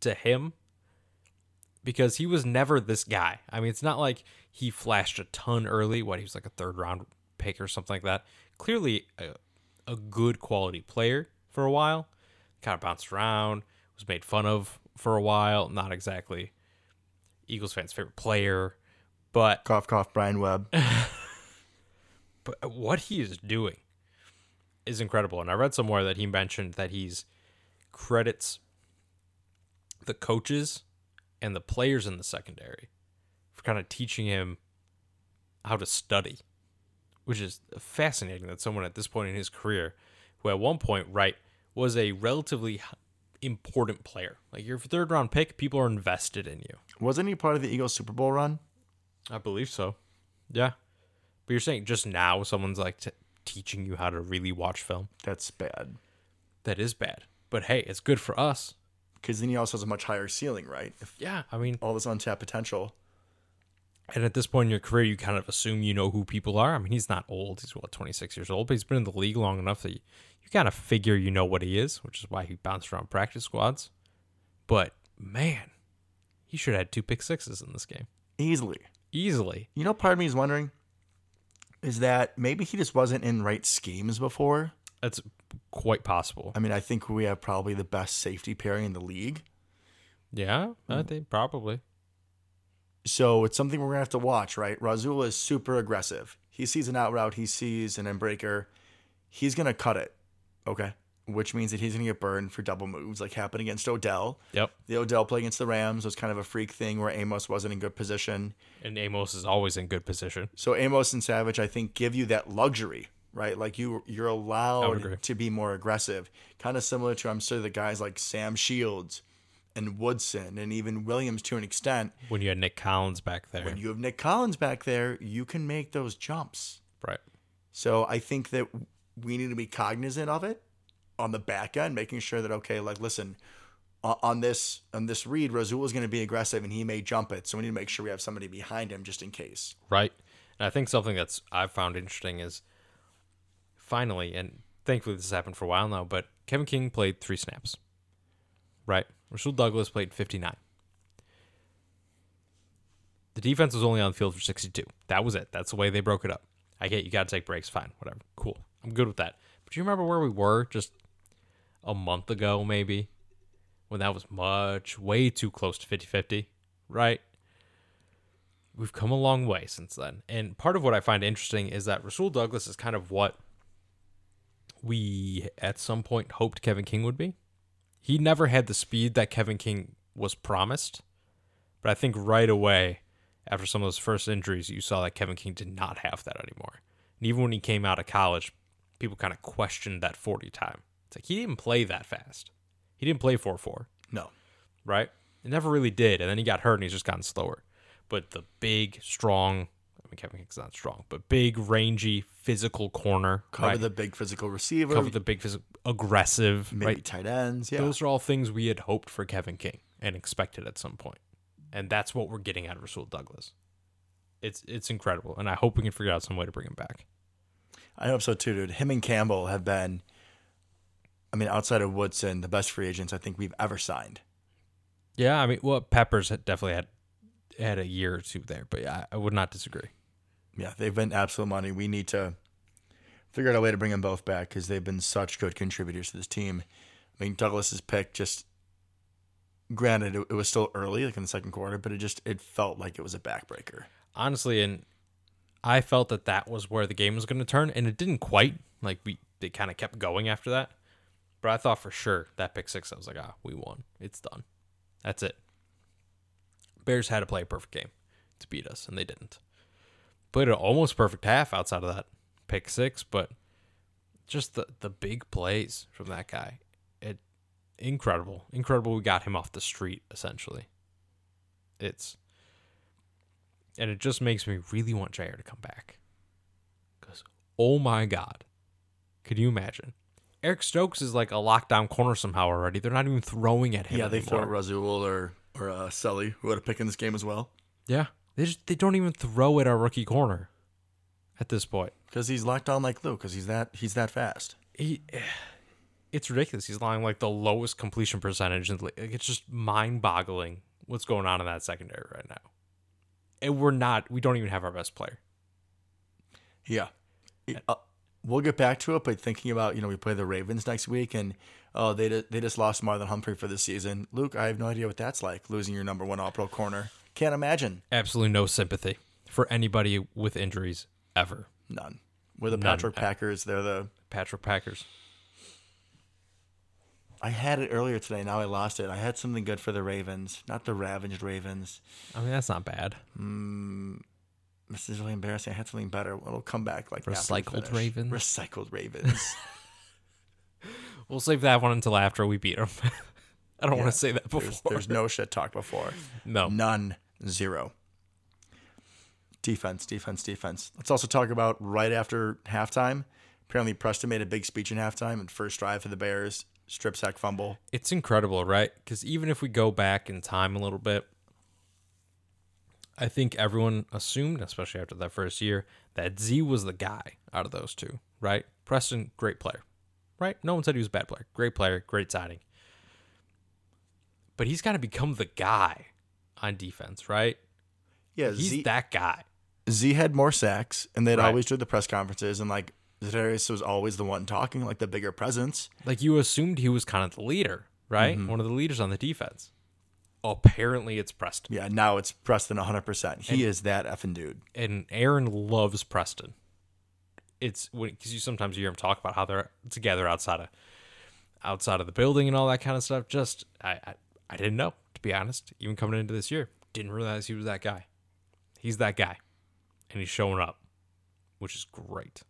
to him because he was never this guy. I mean, it's not like he flashed a ton early. What he was like a third round pick or something like that. Clearly, a, a good quality player for a while. Kind of bounced around. Was made fun of for a while. Not exactly Eagles fans' favorite player, but Cough, cough, Brian Webb. but what he is doing is incredible. And I read somewhere that he mentioned that he's credits the coaches and the players in the secondary for kind of teaching him how to study, which is fascinating that someone at this point in his career, who at one point, right, was a relatively important player. Like your third round pick, people are invested in you. Wasn't he part of the Eagles Super Bowl run? I believe so. Yeah. But you're saying just now someone's like t- teaching you how to really watch film. That's bad. That is bad. But hey, it's good for us. Because then he also has a much higher ceiling, right? If Yeah. I mean, all this untapped potential. and at this point in your career, you kind of assume you know who people are. I mean, he's not old. He's what, 26 years old, but he's been in the league long enough that you, you kind of figure you know what he is, which is why he bounced around practice squads. But man, he should have had two pick sixes in this game. Easily. Easily. You know, part of me is wondering is that maybe he just wasn't in right schemes before. That's quite possible. I mean, I think we have probably the best safety pairing in the league. Yeah, I hmm. think probably. So it's something we're gonna have to watch, right? Rasul is super aggressive. He sees an out route, he sees an embreaker, he's gonna cut it. Okay. Which means that he's gonna get burned for double moves, like happened against Odell. Yep. The Odell play against the Rams was kind of a freak thing where Amos wasn't in good position. And Amos is always in good position. So Amos and Savage, I think, give you that luxury, right? Like you, you're allowed to be more aggressive. Kind of similar to I'm sure the guys like Sam Shields and Woodson and even Williams to an extent. When you had Nick Collins back there. When you have Nick Collins back there, you can make those jumps. right. So I think that we need to be cognizant of it on the back end, making sure that okay, like listen, on this on this read, Rasul is going to be aggressive and he may jump it, so we need to make sure we have somebody behind him just in case. Right. And I think something that's I've found interesting is finally, and thankfully this has happened for a while now, but Kevin King played three snaps. Right. Rasul Douglas played 59. The defense was only on the field for 62. That was it. That's the way they broke it up. I get you got to take breaks. Fine, whatever. Cool. I'm good with that. But you remember where we were just a month ago, maybe, when that was much, way too close to 50 50, right? We've come a long way since then. And part of what I find interesting is that Rasul Douglas is kind of what we at some point hoped Kevin King would be. He never had the speed that Kevin King was promised. But I think right away, after some of those first injuries, you saw that Kevin King did not have that anymore. And even when he came out of college, people kind of questioned that 40 time. It's like he didn't play that fast. He didn't play 4 4, No. right? It never really did. And then he got hurt and he's just gotten slower. But the big, strong, I mean, Kevin King's not strong, but big, rangy, physical corner. Cover right? the big physical receiver. Cover the big, physical, aggressive, maybe right? tight ends. Yeah. Those are all things we had hoped for Kevin King and expected at some point. And that's what we're getting out of Rasul Douglas. It's it's incredible. And I hope we can figure out some way to bring him back. I hope so too, dude. Him and Campbell have been, I mean, outside of Woodson, the best free agents I think we've ever signed. Yeah, I mean, well, Peppers had definitely had had a year or two there, but yeah, I would not disagree. Yeah, they've been absolute money. We need to figure out a way to bring them both back because they've been such good contributors to this team. I mean, Douglas's pick just, granted, it, it was still early, like in the second quarter, but it just it felt like it was a backbreaker. Honestly, and I felt that that was where the game was going to turn, and it didn't quite. Like we, they kind of kept going after that. But I thought for sure that pick six, I was like, ah, we won. It's done. That's it. Bears had to play a perfect game to beat us, and they didn't. Played an almost perfect half outside of that pick six, but just the the big plays from that guy, it incredible, incredible. We got him off the street essentially. It's and it just makes me really want Jaire to come back. Because oh my god, could you imagine? Eric Stokes is like a lockdown corner somehow already. They're not even throwing at him. yeah, they throw anymore. at Rasul or or uh, Sully, who had a pick in this game as well, Yeah, they just they don't even throw at our rookie corner at this point. because he's locked on like Luke, because he's that he's that fast. He, it's ridiculous. He's lying like the lowest completion percentage, like, it's just mind-boggling what's going on in that secondary right now. And we're not. We don't even have our best player. Yeah. Uh, we'll get back to it, but thinking about, you know, we play the Ravens next week and oh, they they just lost Marlon Humphrey for the season. Luke, I have no idea what that's like, losing your number one all pro corner. Can't imagine. Absolutely no sympathy for anybody with injuries ever. None. We're the None. Patrick Packers. They're the. Patrick Packers. I had it earlier today. Now I lost it. I had something good for the Ravens, not the ravaged Ravens. I mean, that's not bad. Mm, this is really embarrassing. I had something better. It'll come back like Recycled. Ravens? Recycled Ravens. We'll save that one until after we beat them. I don't Yeah. want to say that before. there's, there's no shit talk before. no. None. Zero. Defense, defense, defense. Let's also talk about right after halftime. Apparently, Preston made a big speech in halftime and first drive for the Bears, strip sack fumble. It's incredible, right? Because even if we go back in time a little bit, I think everyone assumed, especially after that first year, that Z was the guy out of those two, right? Preston, great player, right? No one said he was a bad player. Great player, great signing. But he's got to become the guy on defense, right? Yeah, He's Z, that guy. Z had more sacks, and they'd Right. always do the press conferences, and like Za'Darius was always the one talking, like the bigger presence. Like you assumed he was kind of the leader, right? Mm-hmm. One of the leaders on the defense. Apparently, it's Preston. Yeah, now it's Preston 100%. He is that effing dude. and Aaron loves Preston. It's because you sometimes hear him talk about how they're together outside of outside of the building and all that kind of stuff. Just I, I I didn't know to be honest. Even coming into this year, didn't realize he was that guy. He's that guy, and he's showing up, which is great.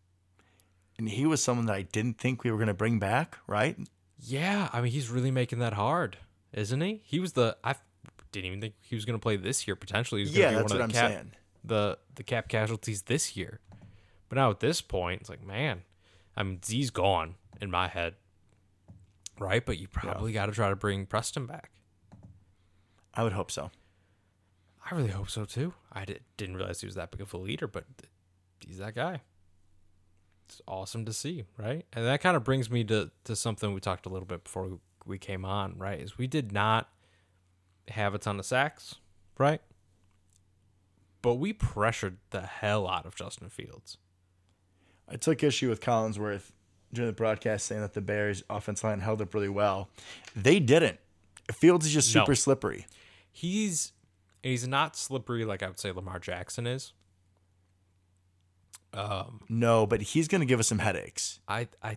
And he was someone that I didn't think we were going to bring back, right? Yeah, I mean he's really making that hard, isn't he? He was the I didn't even think he was going to play this year. Potentially, he was Yeah, gonna be that's one what of I'm the cap, saying. the the cap casualties this year. But now at this point, it's like, man, I mean, Z's gone in my head, right? But you probably got to try to bring Preston back. I would hope so. I really hope so too. I di- didn't realize he was that big of a leader, but th- he's that guy. It's awesome to see, right? And that kind of brings me to to something we talked a little bit before we, we came on, right? Is we did not have a ton of sacks, right? But we pressured the hell out of Justin Fields. I took issue with Collinsworth during the broadcast saying that the Bears offense line held up really well. They didn't. Fields is just No. super slippery. He's he's not slippery like I would say Lamar Jackson is. Um, No, but he's going to give us some headaches. I I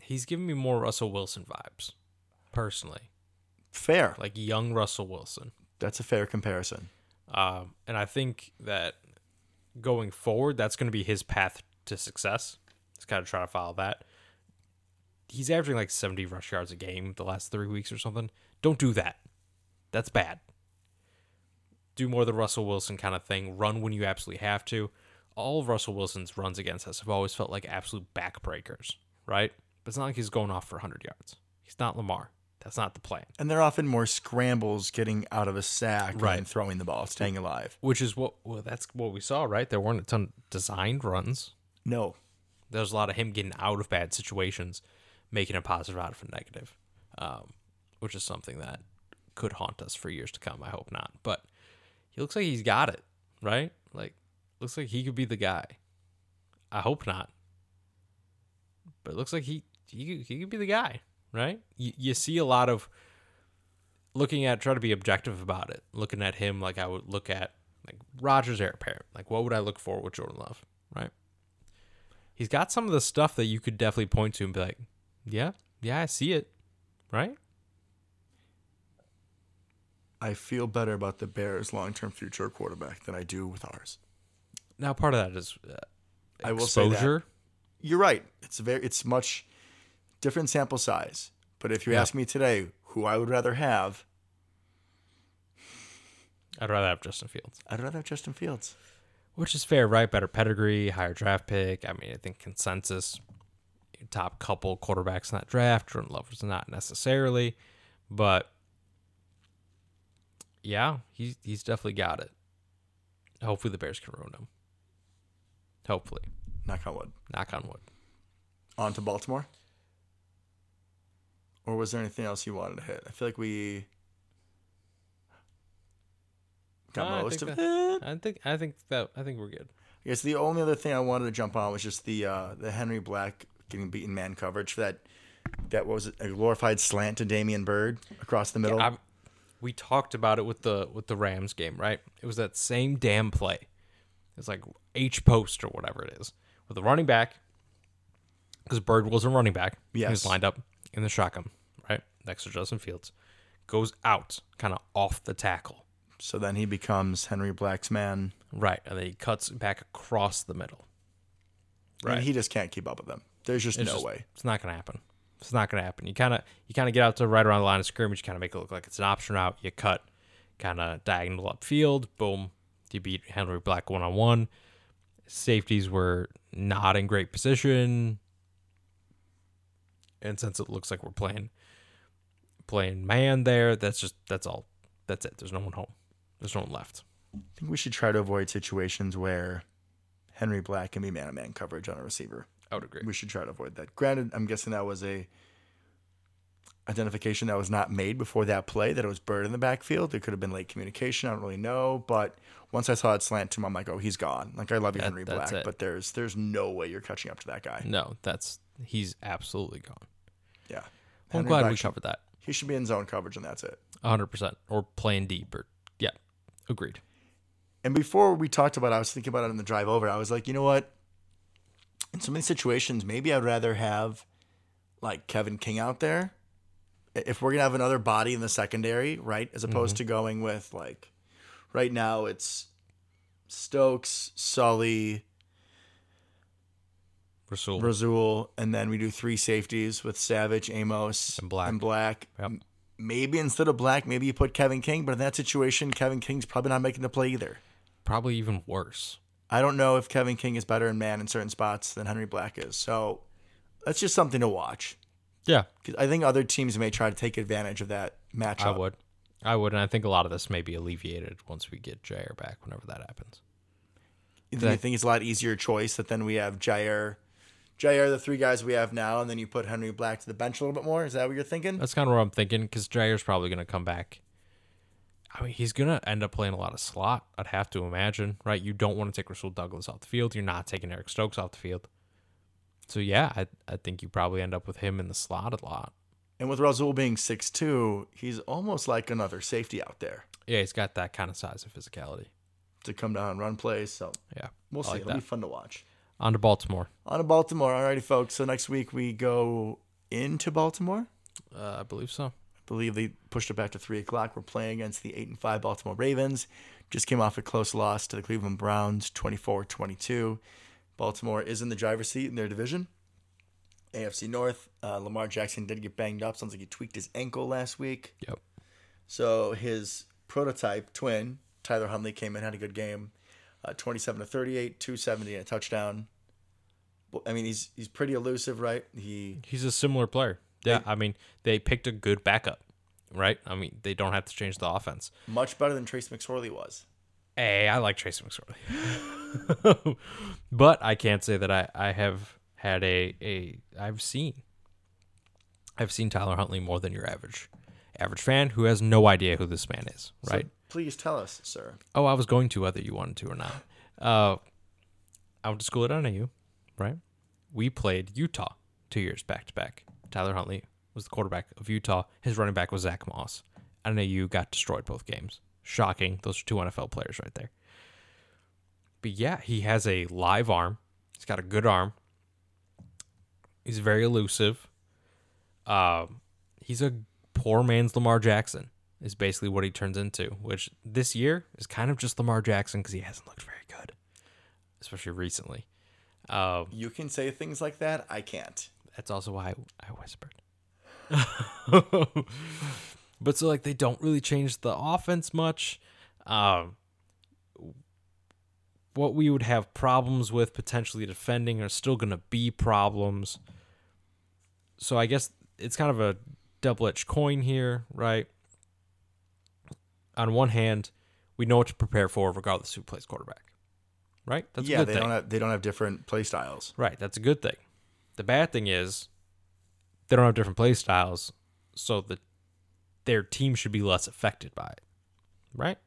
he's giving me more Russell Wilson vibes, personally, Fair. like young Russell Wilson. That's a fair comparison. Um, and I think that going forward, that's going to be his path to success. He's got to try to follow that. He's averaging like 70 rush yards a game the last three weeks or something. Don't do that. That's bad. Do more of the Russell Wilson kind of thing. Run when you absolutely have to. All of Russell Wilson's runs against us have always felt like absolute backbreakers, right? But it's not like he's going off for 100 yards. He's not Lamar. That's not the plan. And they're often more scrambles getting out of a sack Right. and throwing the ball, staying alive. Which is what well, that's what we saw, right? There weren't a ton of designed runs. No. there's a lot of him getting out of bad situations, making a positive out of a negative, um, which is something that could haunt us for years to come. I hope not, but he looks like he's got it right. Like, looks like he could be the guy. I hope not, but it looks like he he he could be the guy, right? You, you see a lot of looking at try to be objective about it. Looking at him like I would look at like Rodgers heir apparent. Like, what would I look for with Jordan Love, right? he's got some of the stuff that you could definitely point to and be like, yeah, yeah, I see it, right? I feel better about the Bears' long-term future quarterback than I do with ours. Now, part of that is uh, I will say that. exposure. You're right. It's a very it's much different sample size. But if you Yeah. ask me today who I would rather have, I'd rather have Justin Fields, I'd rather have Justin Fields. which is fair, right? Better pedigree, higher draft pick. I mean, I think consensus, top couple quarterbacks in that draft. Jordan Love was not necessarily, but yeah, he's he's definitely got it. Hopefully, the Bears can ruin him. Hopefully, Knock on wood. knock on wood. On to Baltimore. Or was there anything else you wanted to hit? I feel like we got No, most of that- it. I think I think that I think we're good. I guess the only other thing I wanted to jump on was just the uh, the Henry Black getting beaten man coverage for that that what was it, a glorified slant to Damiere Byrd across the middle. I'm, we talked about it with the with the Rams game, right? It was that same damn play. It's like H post or whatever it is with the running back because Byrd was a running back. he was lined up in the shotgun, right next to Justin Fields. Goes out, kind of off the tackle, so then he becomes Henry Black's man. right, and then he cuts back across the middle. Right. he just can't keep up with them. There's just It's no just- way. It's not gonna happen. It's not gonna happen. You kind of you kind of get out to right around the line of scrimmage. Kind of make it look like it's an option route. You cut, kind of diagonal upfield. Boom, you beat Henry Black one on one. Safeties were not in great position, and since it looks like we're playing playing man there, that's just that's all. That's it. There's no one home. There's no one left. I think we should try to avoid situations where Henry Black can be man to man coverage on a receiver. I would agree. We should try to avoid that. Granted, I'm guessing that was a identification that was not made before that play, that it was Byrd in the backfield. There could have been late communication. I don't really know. But once I saw it slant to him, I'm like, oh, he's gone. Like I love you, That- Henry Black, it. but there's there's no way you're catching up to that guy. No, that's he's absolutely gone. Yeah. I'm glad Black we covered that. He should be in zone coverage and that's it. hundred percent, or playing deep, or yeah, agreed. And before we talked about it, I was thinking about it on the drive over. I was like, you know what? In so many situations, maybe I'd rather have like Kevin King out there. If we're gonna have another body in the secondary, right? As opposed mm-hmm. to going with like right now it's Stokes, Sully, Rasul, Razul, and then we do three safeties with Savage, Amos, And Black. And Black. Yep. Maybe instead of Black, maybe you put Kevin King, but in that situation, Kevin King's probably not making the play either. probably even worse. I don't know if Kevin King is better in man in certain spots than Henry Black is. So that's just something to watch. Yeah, 'Cause I think other teams may try to take advantage of that matchup. I would, I would, and I think a lot of this may be alleviated once we get Jaire back. Whenever that happens, you think it's a lot easier choice that then we have Jaire, Jaire, the three guys we have now, and then you put Henry Black to the bench a little bit more? Is that what you're thinking? that's kind of what I'm thinking. Because Jaire's probably going to come back. I mean, he's going to end up playing a lot of slot. I'd have to imagine, right? You don't want to take Rasul Douglas off the field. You're not taking Eric Stokes off the field. So yeah, I I think you probably end up with him in the slot a lot. And with Rasul being six two, he's almost like another safety out there Yeah, he's got that kind of size and physicality. to come down and run plays. So Yeah, we'll I see. like It'll that. be fun to watch. On to Baltimore. On to Baltimore. Alrighty, folks. So next week we go into Baltimore. Uh, I believe so. Believe they pushed it back to three o'clock. We're playing against the eight and five Baltimore Ravens. Just came off a close loss to the Cleveland Browns, 24-22. Baltimore is in the driver's seat in their division. AFC North. Uh, Lamar Jackson did get banged up. Sounds like he tweaked his ankle last week. Yep. So his prototype twin, Tyler Huntley, came in, had a good game. Uh, 27 to 38, 270 and a touchdown. I mean, he's he's pretty elusive, right? He He's a similar player. Yeah, I mean, they picked a good backup, right? I mean, they don't have to change the offense. much better than Trace McSorley was. Hey, I like Tracy McSorley, but I can't say that I, I have had a a I've seen I've seen Tyler Huntley more than your average average fan who has no idea who this man is, So right? please tell us, sir. Oh, I was going to whether you wanted to or not. Uh, I went to school at NAU, right? We played Utah two years back to back. Tyler Huntley was the quarterback of Utah. His running back was Zach Moss. NAU got destroyed both games. Shocking. Those are two NFL players right there. But yeah, he has a live arm. He's got a good arm. He's very elusive. Um, he's a poor man's Lamar Jackson is basically what he turns into, which this year is kind of just Lamar Jackson because he hasn't looked very good, especially recently. Um, You can say things like that. I can't. That's also why I, I whispered. but so like they don't really change the offense much. Um, what we would have problems with potentially defending are still going to be problems. So I guess it's kind of a double-edged coin here, right? On one hand, we know what to prepare for regardless of who plays quarterback. Right? That's a yeah, they thing. don't have they don't have different play styles. Right, that's a good thing. The bad thing is they don't have different play styles, so that their team should be less affected by it. Right?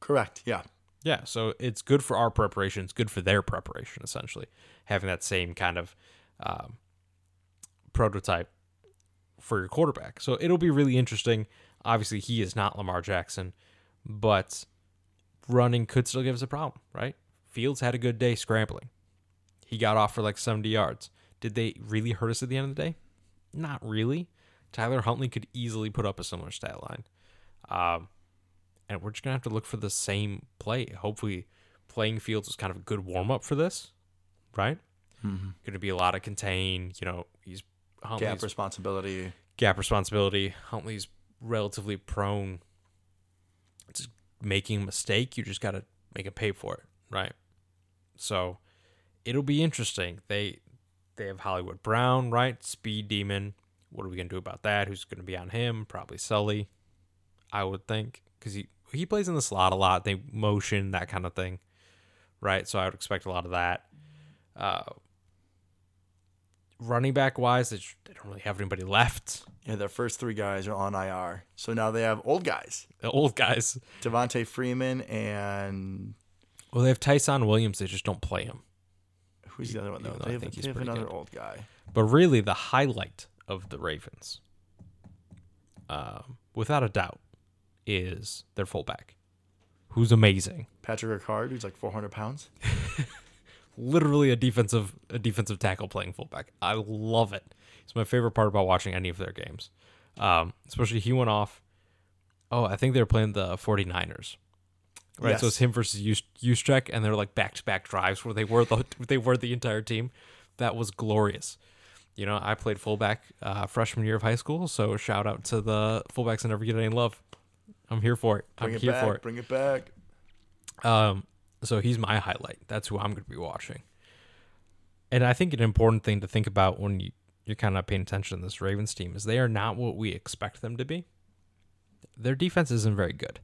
Correct. Yeah. Yeah, so it's good for our preparation. It's good for their preparation, essentially, having that same kind of um, prototype for your quarterback. So it'll be really interesting. Obviously, he is not Lamar Jackson, but running could still give us a problem, right? Fields had a good day scrambling. He got off for like 70 yards. Did they really hurt us at the end of the day? Not really. Tyler Huntley could easily put up a similar stat line. Um, and we're just gonna have to look for the same play. Hopefully, playing fields is kind of a good warm up for this, right? Mm-hmm. Going to be a lot of contain. You know, he's Huntley's Gap responsibility. gap responsibility. Huntley's relatively prone to making a mistake. You just got to make him pay for it, right? So it'll be interesting. They they have Hollywood Brown, right? Speed demon. What are we gonna do about that? Who's gonna be on him? Probably Sully, I would think, because he he plays in the slot a lot. They motion that kind of thing, right? So I would expect a lot of that. Uh, running back wise, they, they don't really have anybody left. Yeah, their first three guys are on IR. So now they have old guys. The old guys. Devonta Freeman and Well, they have Ty'Son Williams. They just don't play him. Who's the other one though? They have, they have another good. old guy. But really, the highlight of the Ravens, um, without a doubt, is their fullback, who's amazing. Patrick Ricard, who's like 400 pounds. Literally a defensive a defensive tackle playing fullback. I love it. It's my favorite part about watching any of their games. Um, especially he went off. Oh, I think they were playing the 49ers. Right, so it's him versus Juszczyk, and they're like back to back drives where they were the they were the entire team. That was glorious. You know, I played fullback uh, freshman year of high school, so shout out to the fullbacks that never get any love. I'm here for it. Bring I'm it here back. for it. Bring it back. Um, so he's my highlight. That's who I'm going to be watching. And I think an important thing to think about when you, you're kind of not paying attention to this Ravens team is they are not what we expect them to be. Their defense isn't very good.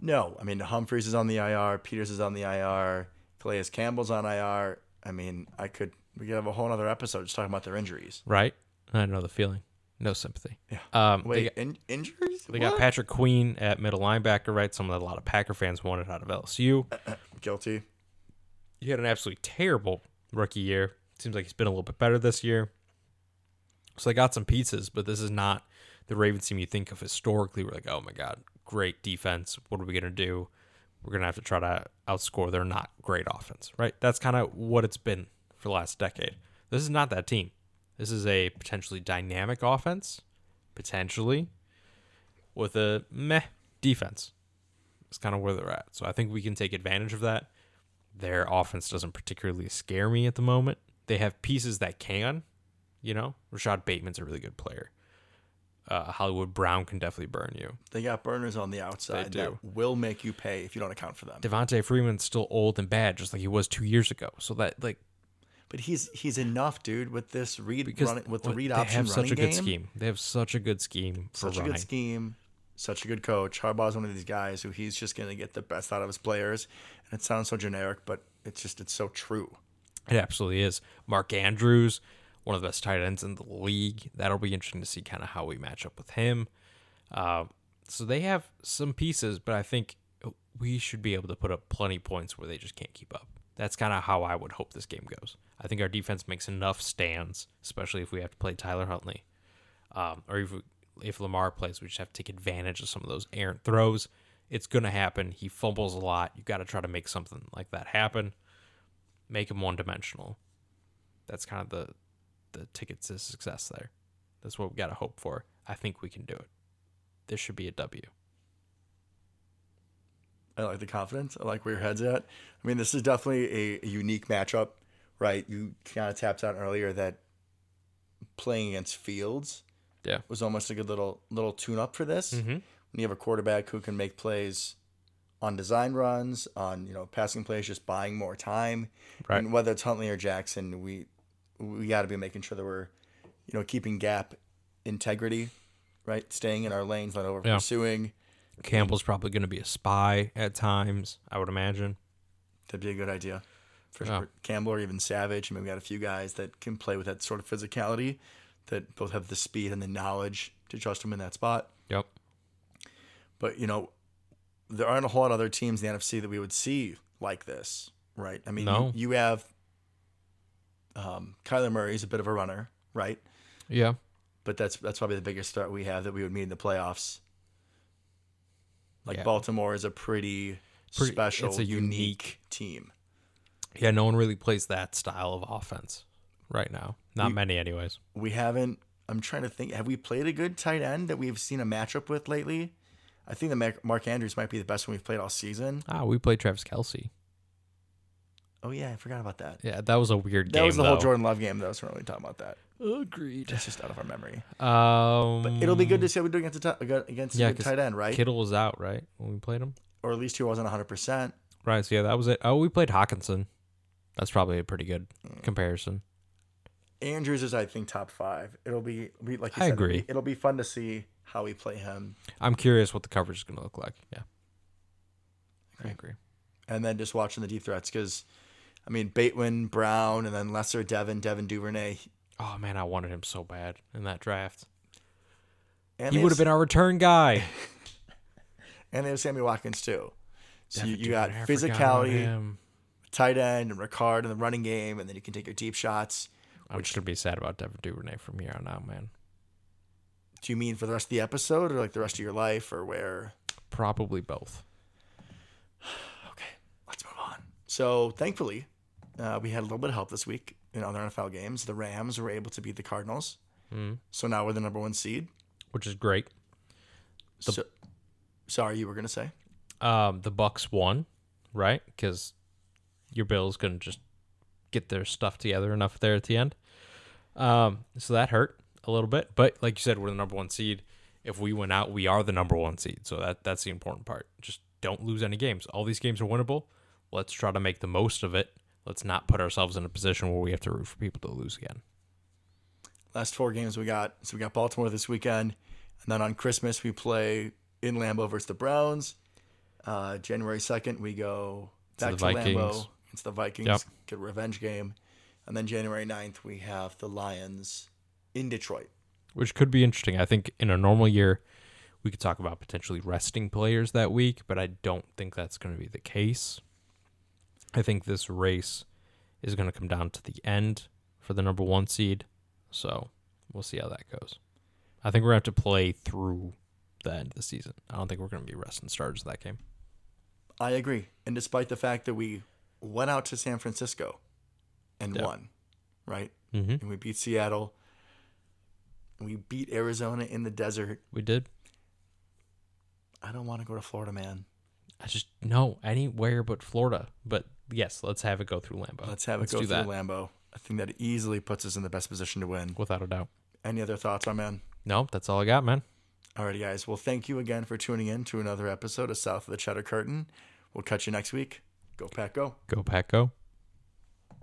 No, I mean Humphreys is on the IR. Peters is on the IR. Calais Campbell's on IR. I mean, I could we could have a whole other episode just talking about their injuries. right? I know the feeling. No sympathy. Yeah. Um, Wait, got, in, injuries? they got Patrick Queen at middle linebacker, right? Someone that a lot of Packer fans wanted out of LSU. guilty. He had an absolutely terrible rookie year. Seems like he's been a little bit better this year. So they got some pieces, but this is not the Ravens team you think of historically. We're like, oh my god, great defense. What are we gonna do? We're gonna have to try to outscore their not great offense, right? That's kind of what it's been for the last decade. This is not that team. This is a potentially dynamic offense, potentially with a meh defense. It's kind of where they're at. So I think we can take advantage of that. Their offense doesn't particularly scare me at the moment. They have pieces that can, you know. Rashad Bateman's a really good player. Uh, Hollywood Brown can definitely burn you. They got burners on the outside They do. that will make you pay if you don't account for them. Devonta Freeman's still old and bad, just like he was two years ago. So that like But he's he's enough, dude, with this read because running, with the read they have such a good game. scheme. They have such a good scheme for Such a running. good scheme, such a good coach. Harbaugh's one of these guys who he's just going to get the best out of his players. And it sounds so generic, but it's just it's so true. It absolutely is. Mark Andrews, one of the best tight ends in the league. That'll be interesting to see kind of how we match up with him. Uh, so they have some pieces, but I think we should be able to put up plenty points where they just can't keep up. That's kind of how I would hope this game goes. I think our defense makes enough stands, especially if we have to play Tyler Huntley, um, or if if Lamar plays, we just have to take advantage of some of those errant throws. It's gonna happen. He fumbles a lot. You got to try to make something like that happen make him one dimensional. That's kind of the the tickets to success there. That's what we got to hope for. I think we can do it. This should be a W. I like the confidence. I like where your head's at. I mean, this is definitely a, a unique matchup, right? You kind of tapped on earlier that playing against Fields Yeah. was almost a good little little tune up for this. Mm-hmm. When you have a quarterback who can make plays on design runs, on you know passing plays, just buying more time, Right. and whether it's Huntley or Jackson, we we got to be making sure that we're you know keeping gap integrity, right? Staying in our lanes, not over Yeah. pursuing. Campbell's probably going to be a spy at times, I would imagine. That'd be a good idea. For Yeah. sure. Campbell or even Savage. I mean, we got a few guys that can play with that sort of physicality, that both have the speed and the knowledge to trust him in that spot. Yep. But you know, there aren't a whole lot of other teams in the NFC that we would see like this, right? I mean, No. you, you have um, Kyler Murray's a bit of a runner, right? Yeah. But that's that's probably the biggest threat we have that we would meet in the playoffs. Like Yeah. Baltimore is a pretty, Pretty- special, it's a unique, unique- team. Yeah, no one really plays that style of offense right now. Not We- many, anyways. we haven't. I'm trying to think. Have we played a good tight end that we've seen a matchup with lately? I think the Mark, Mark Andrews might be the best one we've played all season. Ah, we played Travis Kelce. Oh yeah, I forgot about that. Yeah, that was a weird game. That game. was the whole. Jordan Love game, though. So we're not really talking about that. Agreed. It's just out of our memory. Um, But it'll be good to see how we do against a ti- against Yeah, a tight end, right? Kittle was out, right, when we played him. or at least he wasn't 100. percent Right. So yeah, that was it. Oh, we played Hockenson. That's probably a pretty good Mm. comparison. Andrews is, I think, top five. It'll be, be like I said, agree. It'll be, it'll be fun to see how we play him, I'm curious what the coverage is going to look like. Yeah. I agree. and then just watching the deep threats because, I mean, Bateman, Brown, and then Lesser, Devin, Devin Duvernay. Oh man, I wanted him so bad in that draft. And He would have been our return guy. and they have Sammy Watkins too. So you, Devin you got forgot about physicality, tight end, and Ricard in the running game, and then you can take your deep shots. I'm just gonna be sad about Devin Duvernay from here on out, man. Do you mean for the rest of the episode, or like the rest of your life, or where? Probably both. Okay, let's move on. So thankfully, uh, we had a little bit of help this week in other NFL games. The Rams were able to beat the Cardinals, Mm. so now we're the number one seed. Which is great. The- so, sorry, you were gonna say? Um, the Bucs won, right? Because your Bills couldn't just get their stuff together enough there at the end. Um, so that hurt a little bit. But like you said, we're the number one seed. If we win out, we are the number one seed. So that that's the important part. Just don't lose any games. All these games are winnable. Let's try to make the most of it. Let's not put ourselves in a position where we have to root for people to lose again. Last four games we got. So we got Baltimore this weekend, and then on Christmas we play in Lambeau versus the Browns. Uh, January second we go To back the to, Vikings. Lambeau against the Vikings. Yep. Get a revenge game, and then January 9th we have the Lions in Detroit. which could be interesting. I think in a normal year, we could talk about potentially resting players that week, but I don't think that's going to be the case. I think this race is going to come down to the end for the number one seed. So we'll see how that goes. I think we're going to have to play through the end of the season. I don't think we're going to be resting starters in that game. I agree. And despite the fact that we went out to San Francisco and Yeah. won, right? Mm-hmm. And we beat Seattle. We beat Arizona in the desert. We did. I don't want to go to Florida, man. I just no anywhere but Florida. But yes, let's have it go through Lambeau. Let's have it Let's go through that. Lambeau. I think that easily puts us in the best position to win. without a doubt. Any other thoughts, my man? No, that's all I got, man. Alrighty, guys. Well, thank you again for tuning in to another episode of South of the Cheddar Curtain. We'll catch you next week. Go Pack Go. Go Pack Go.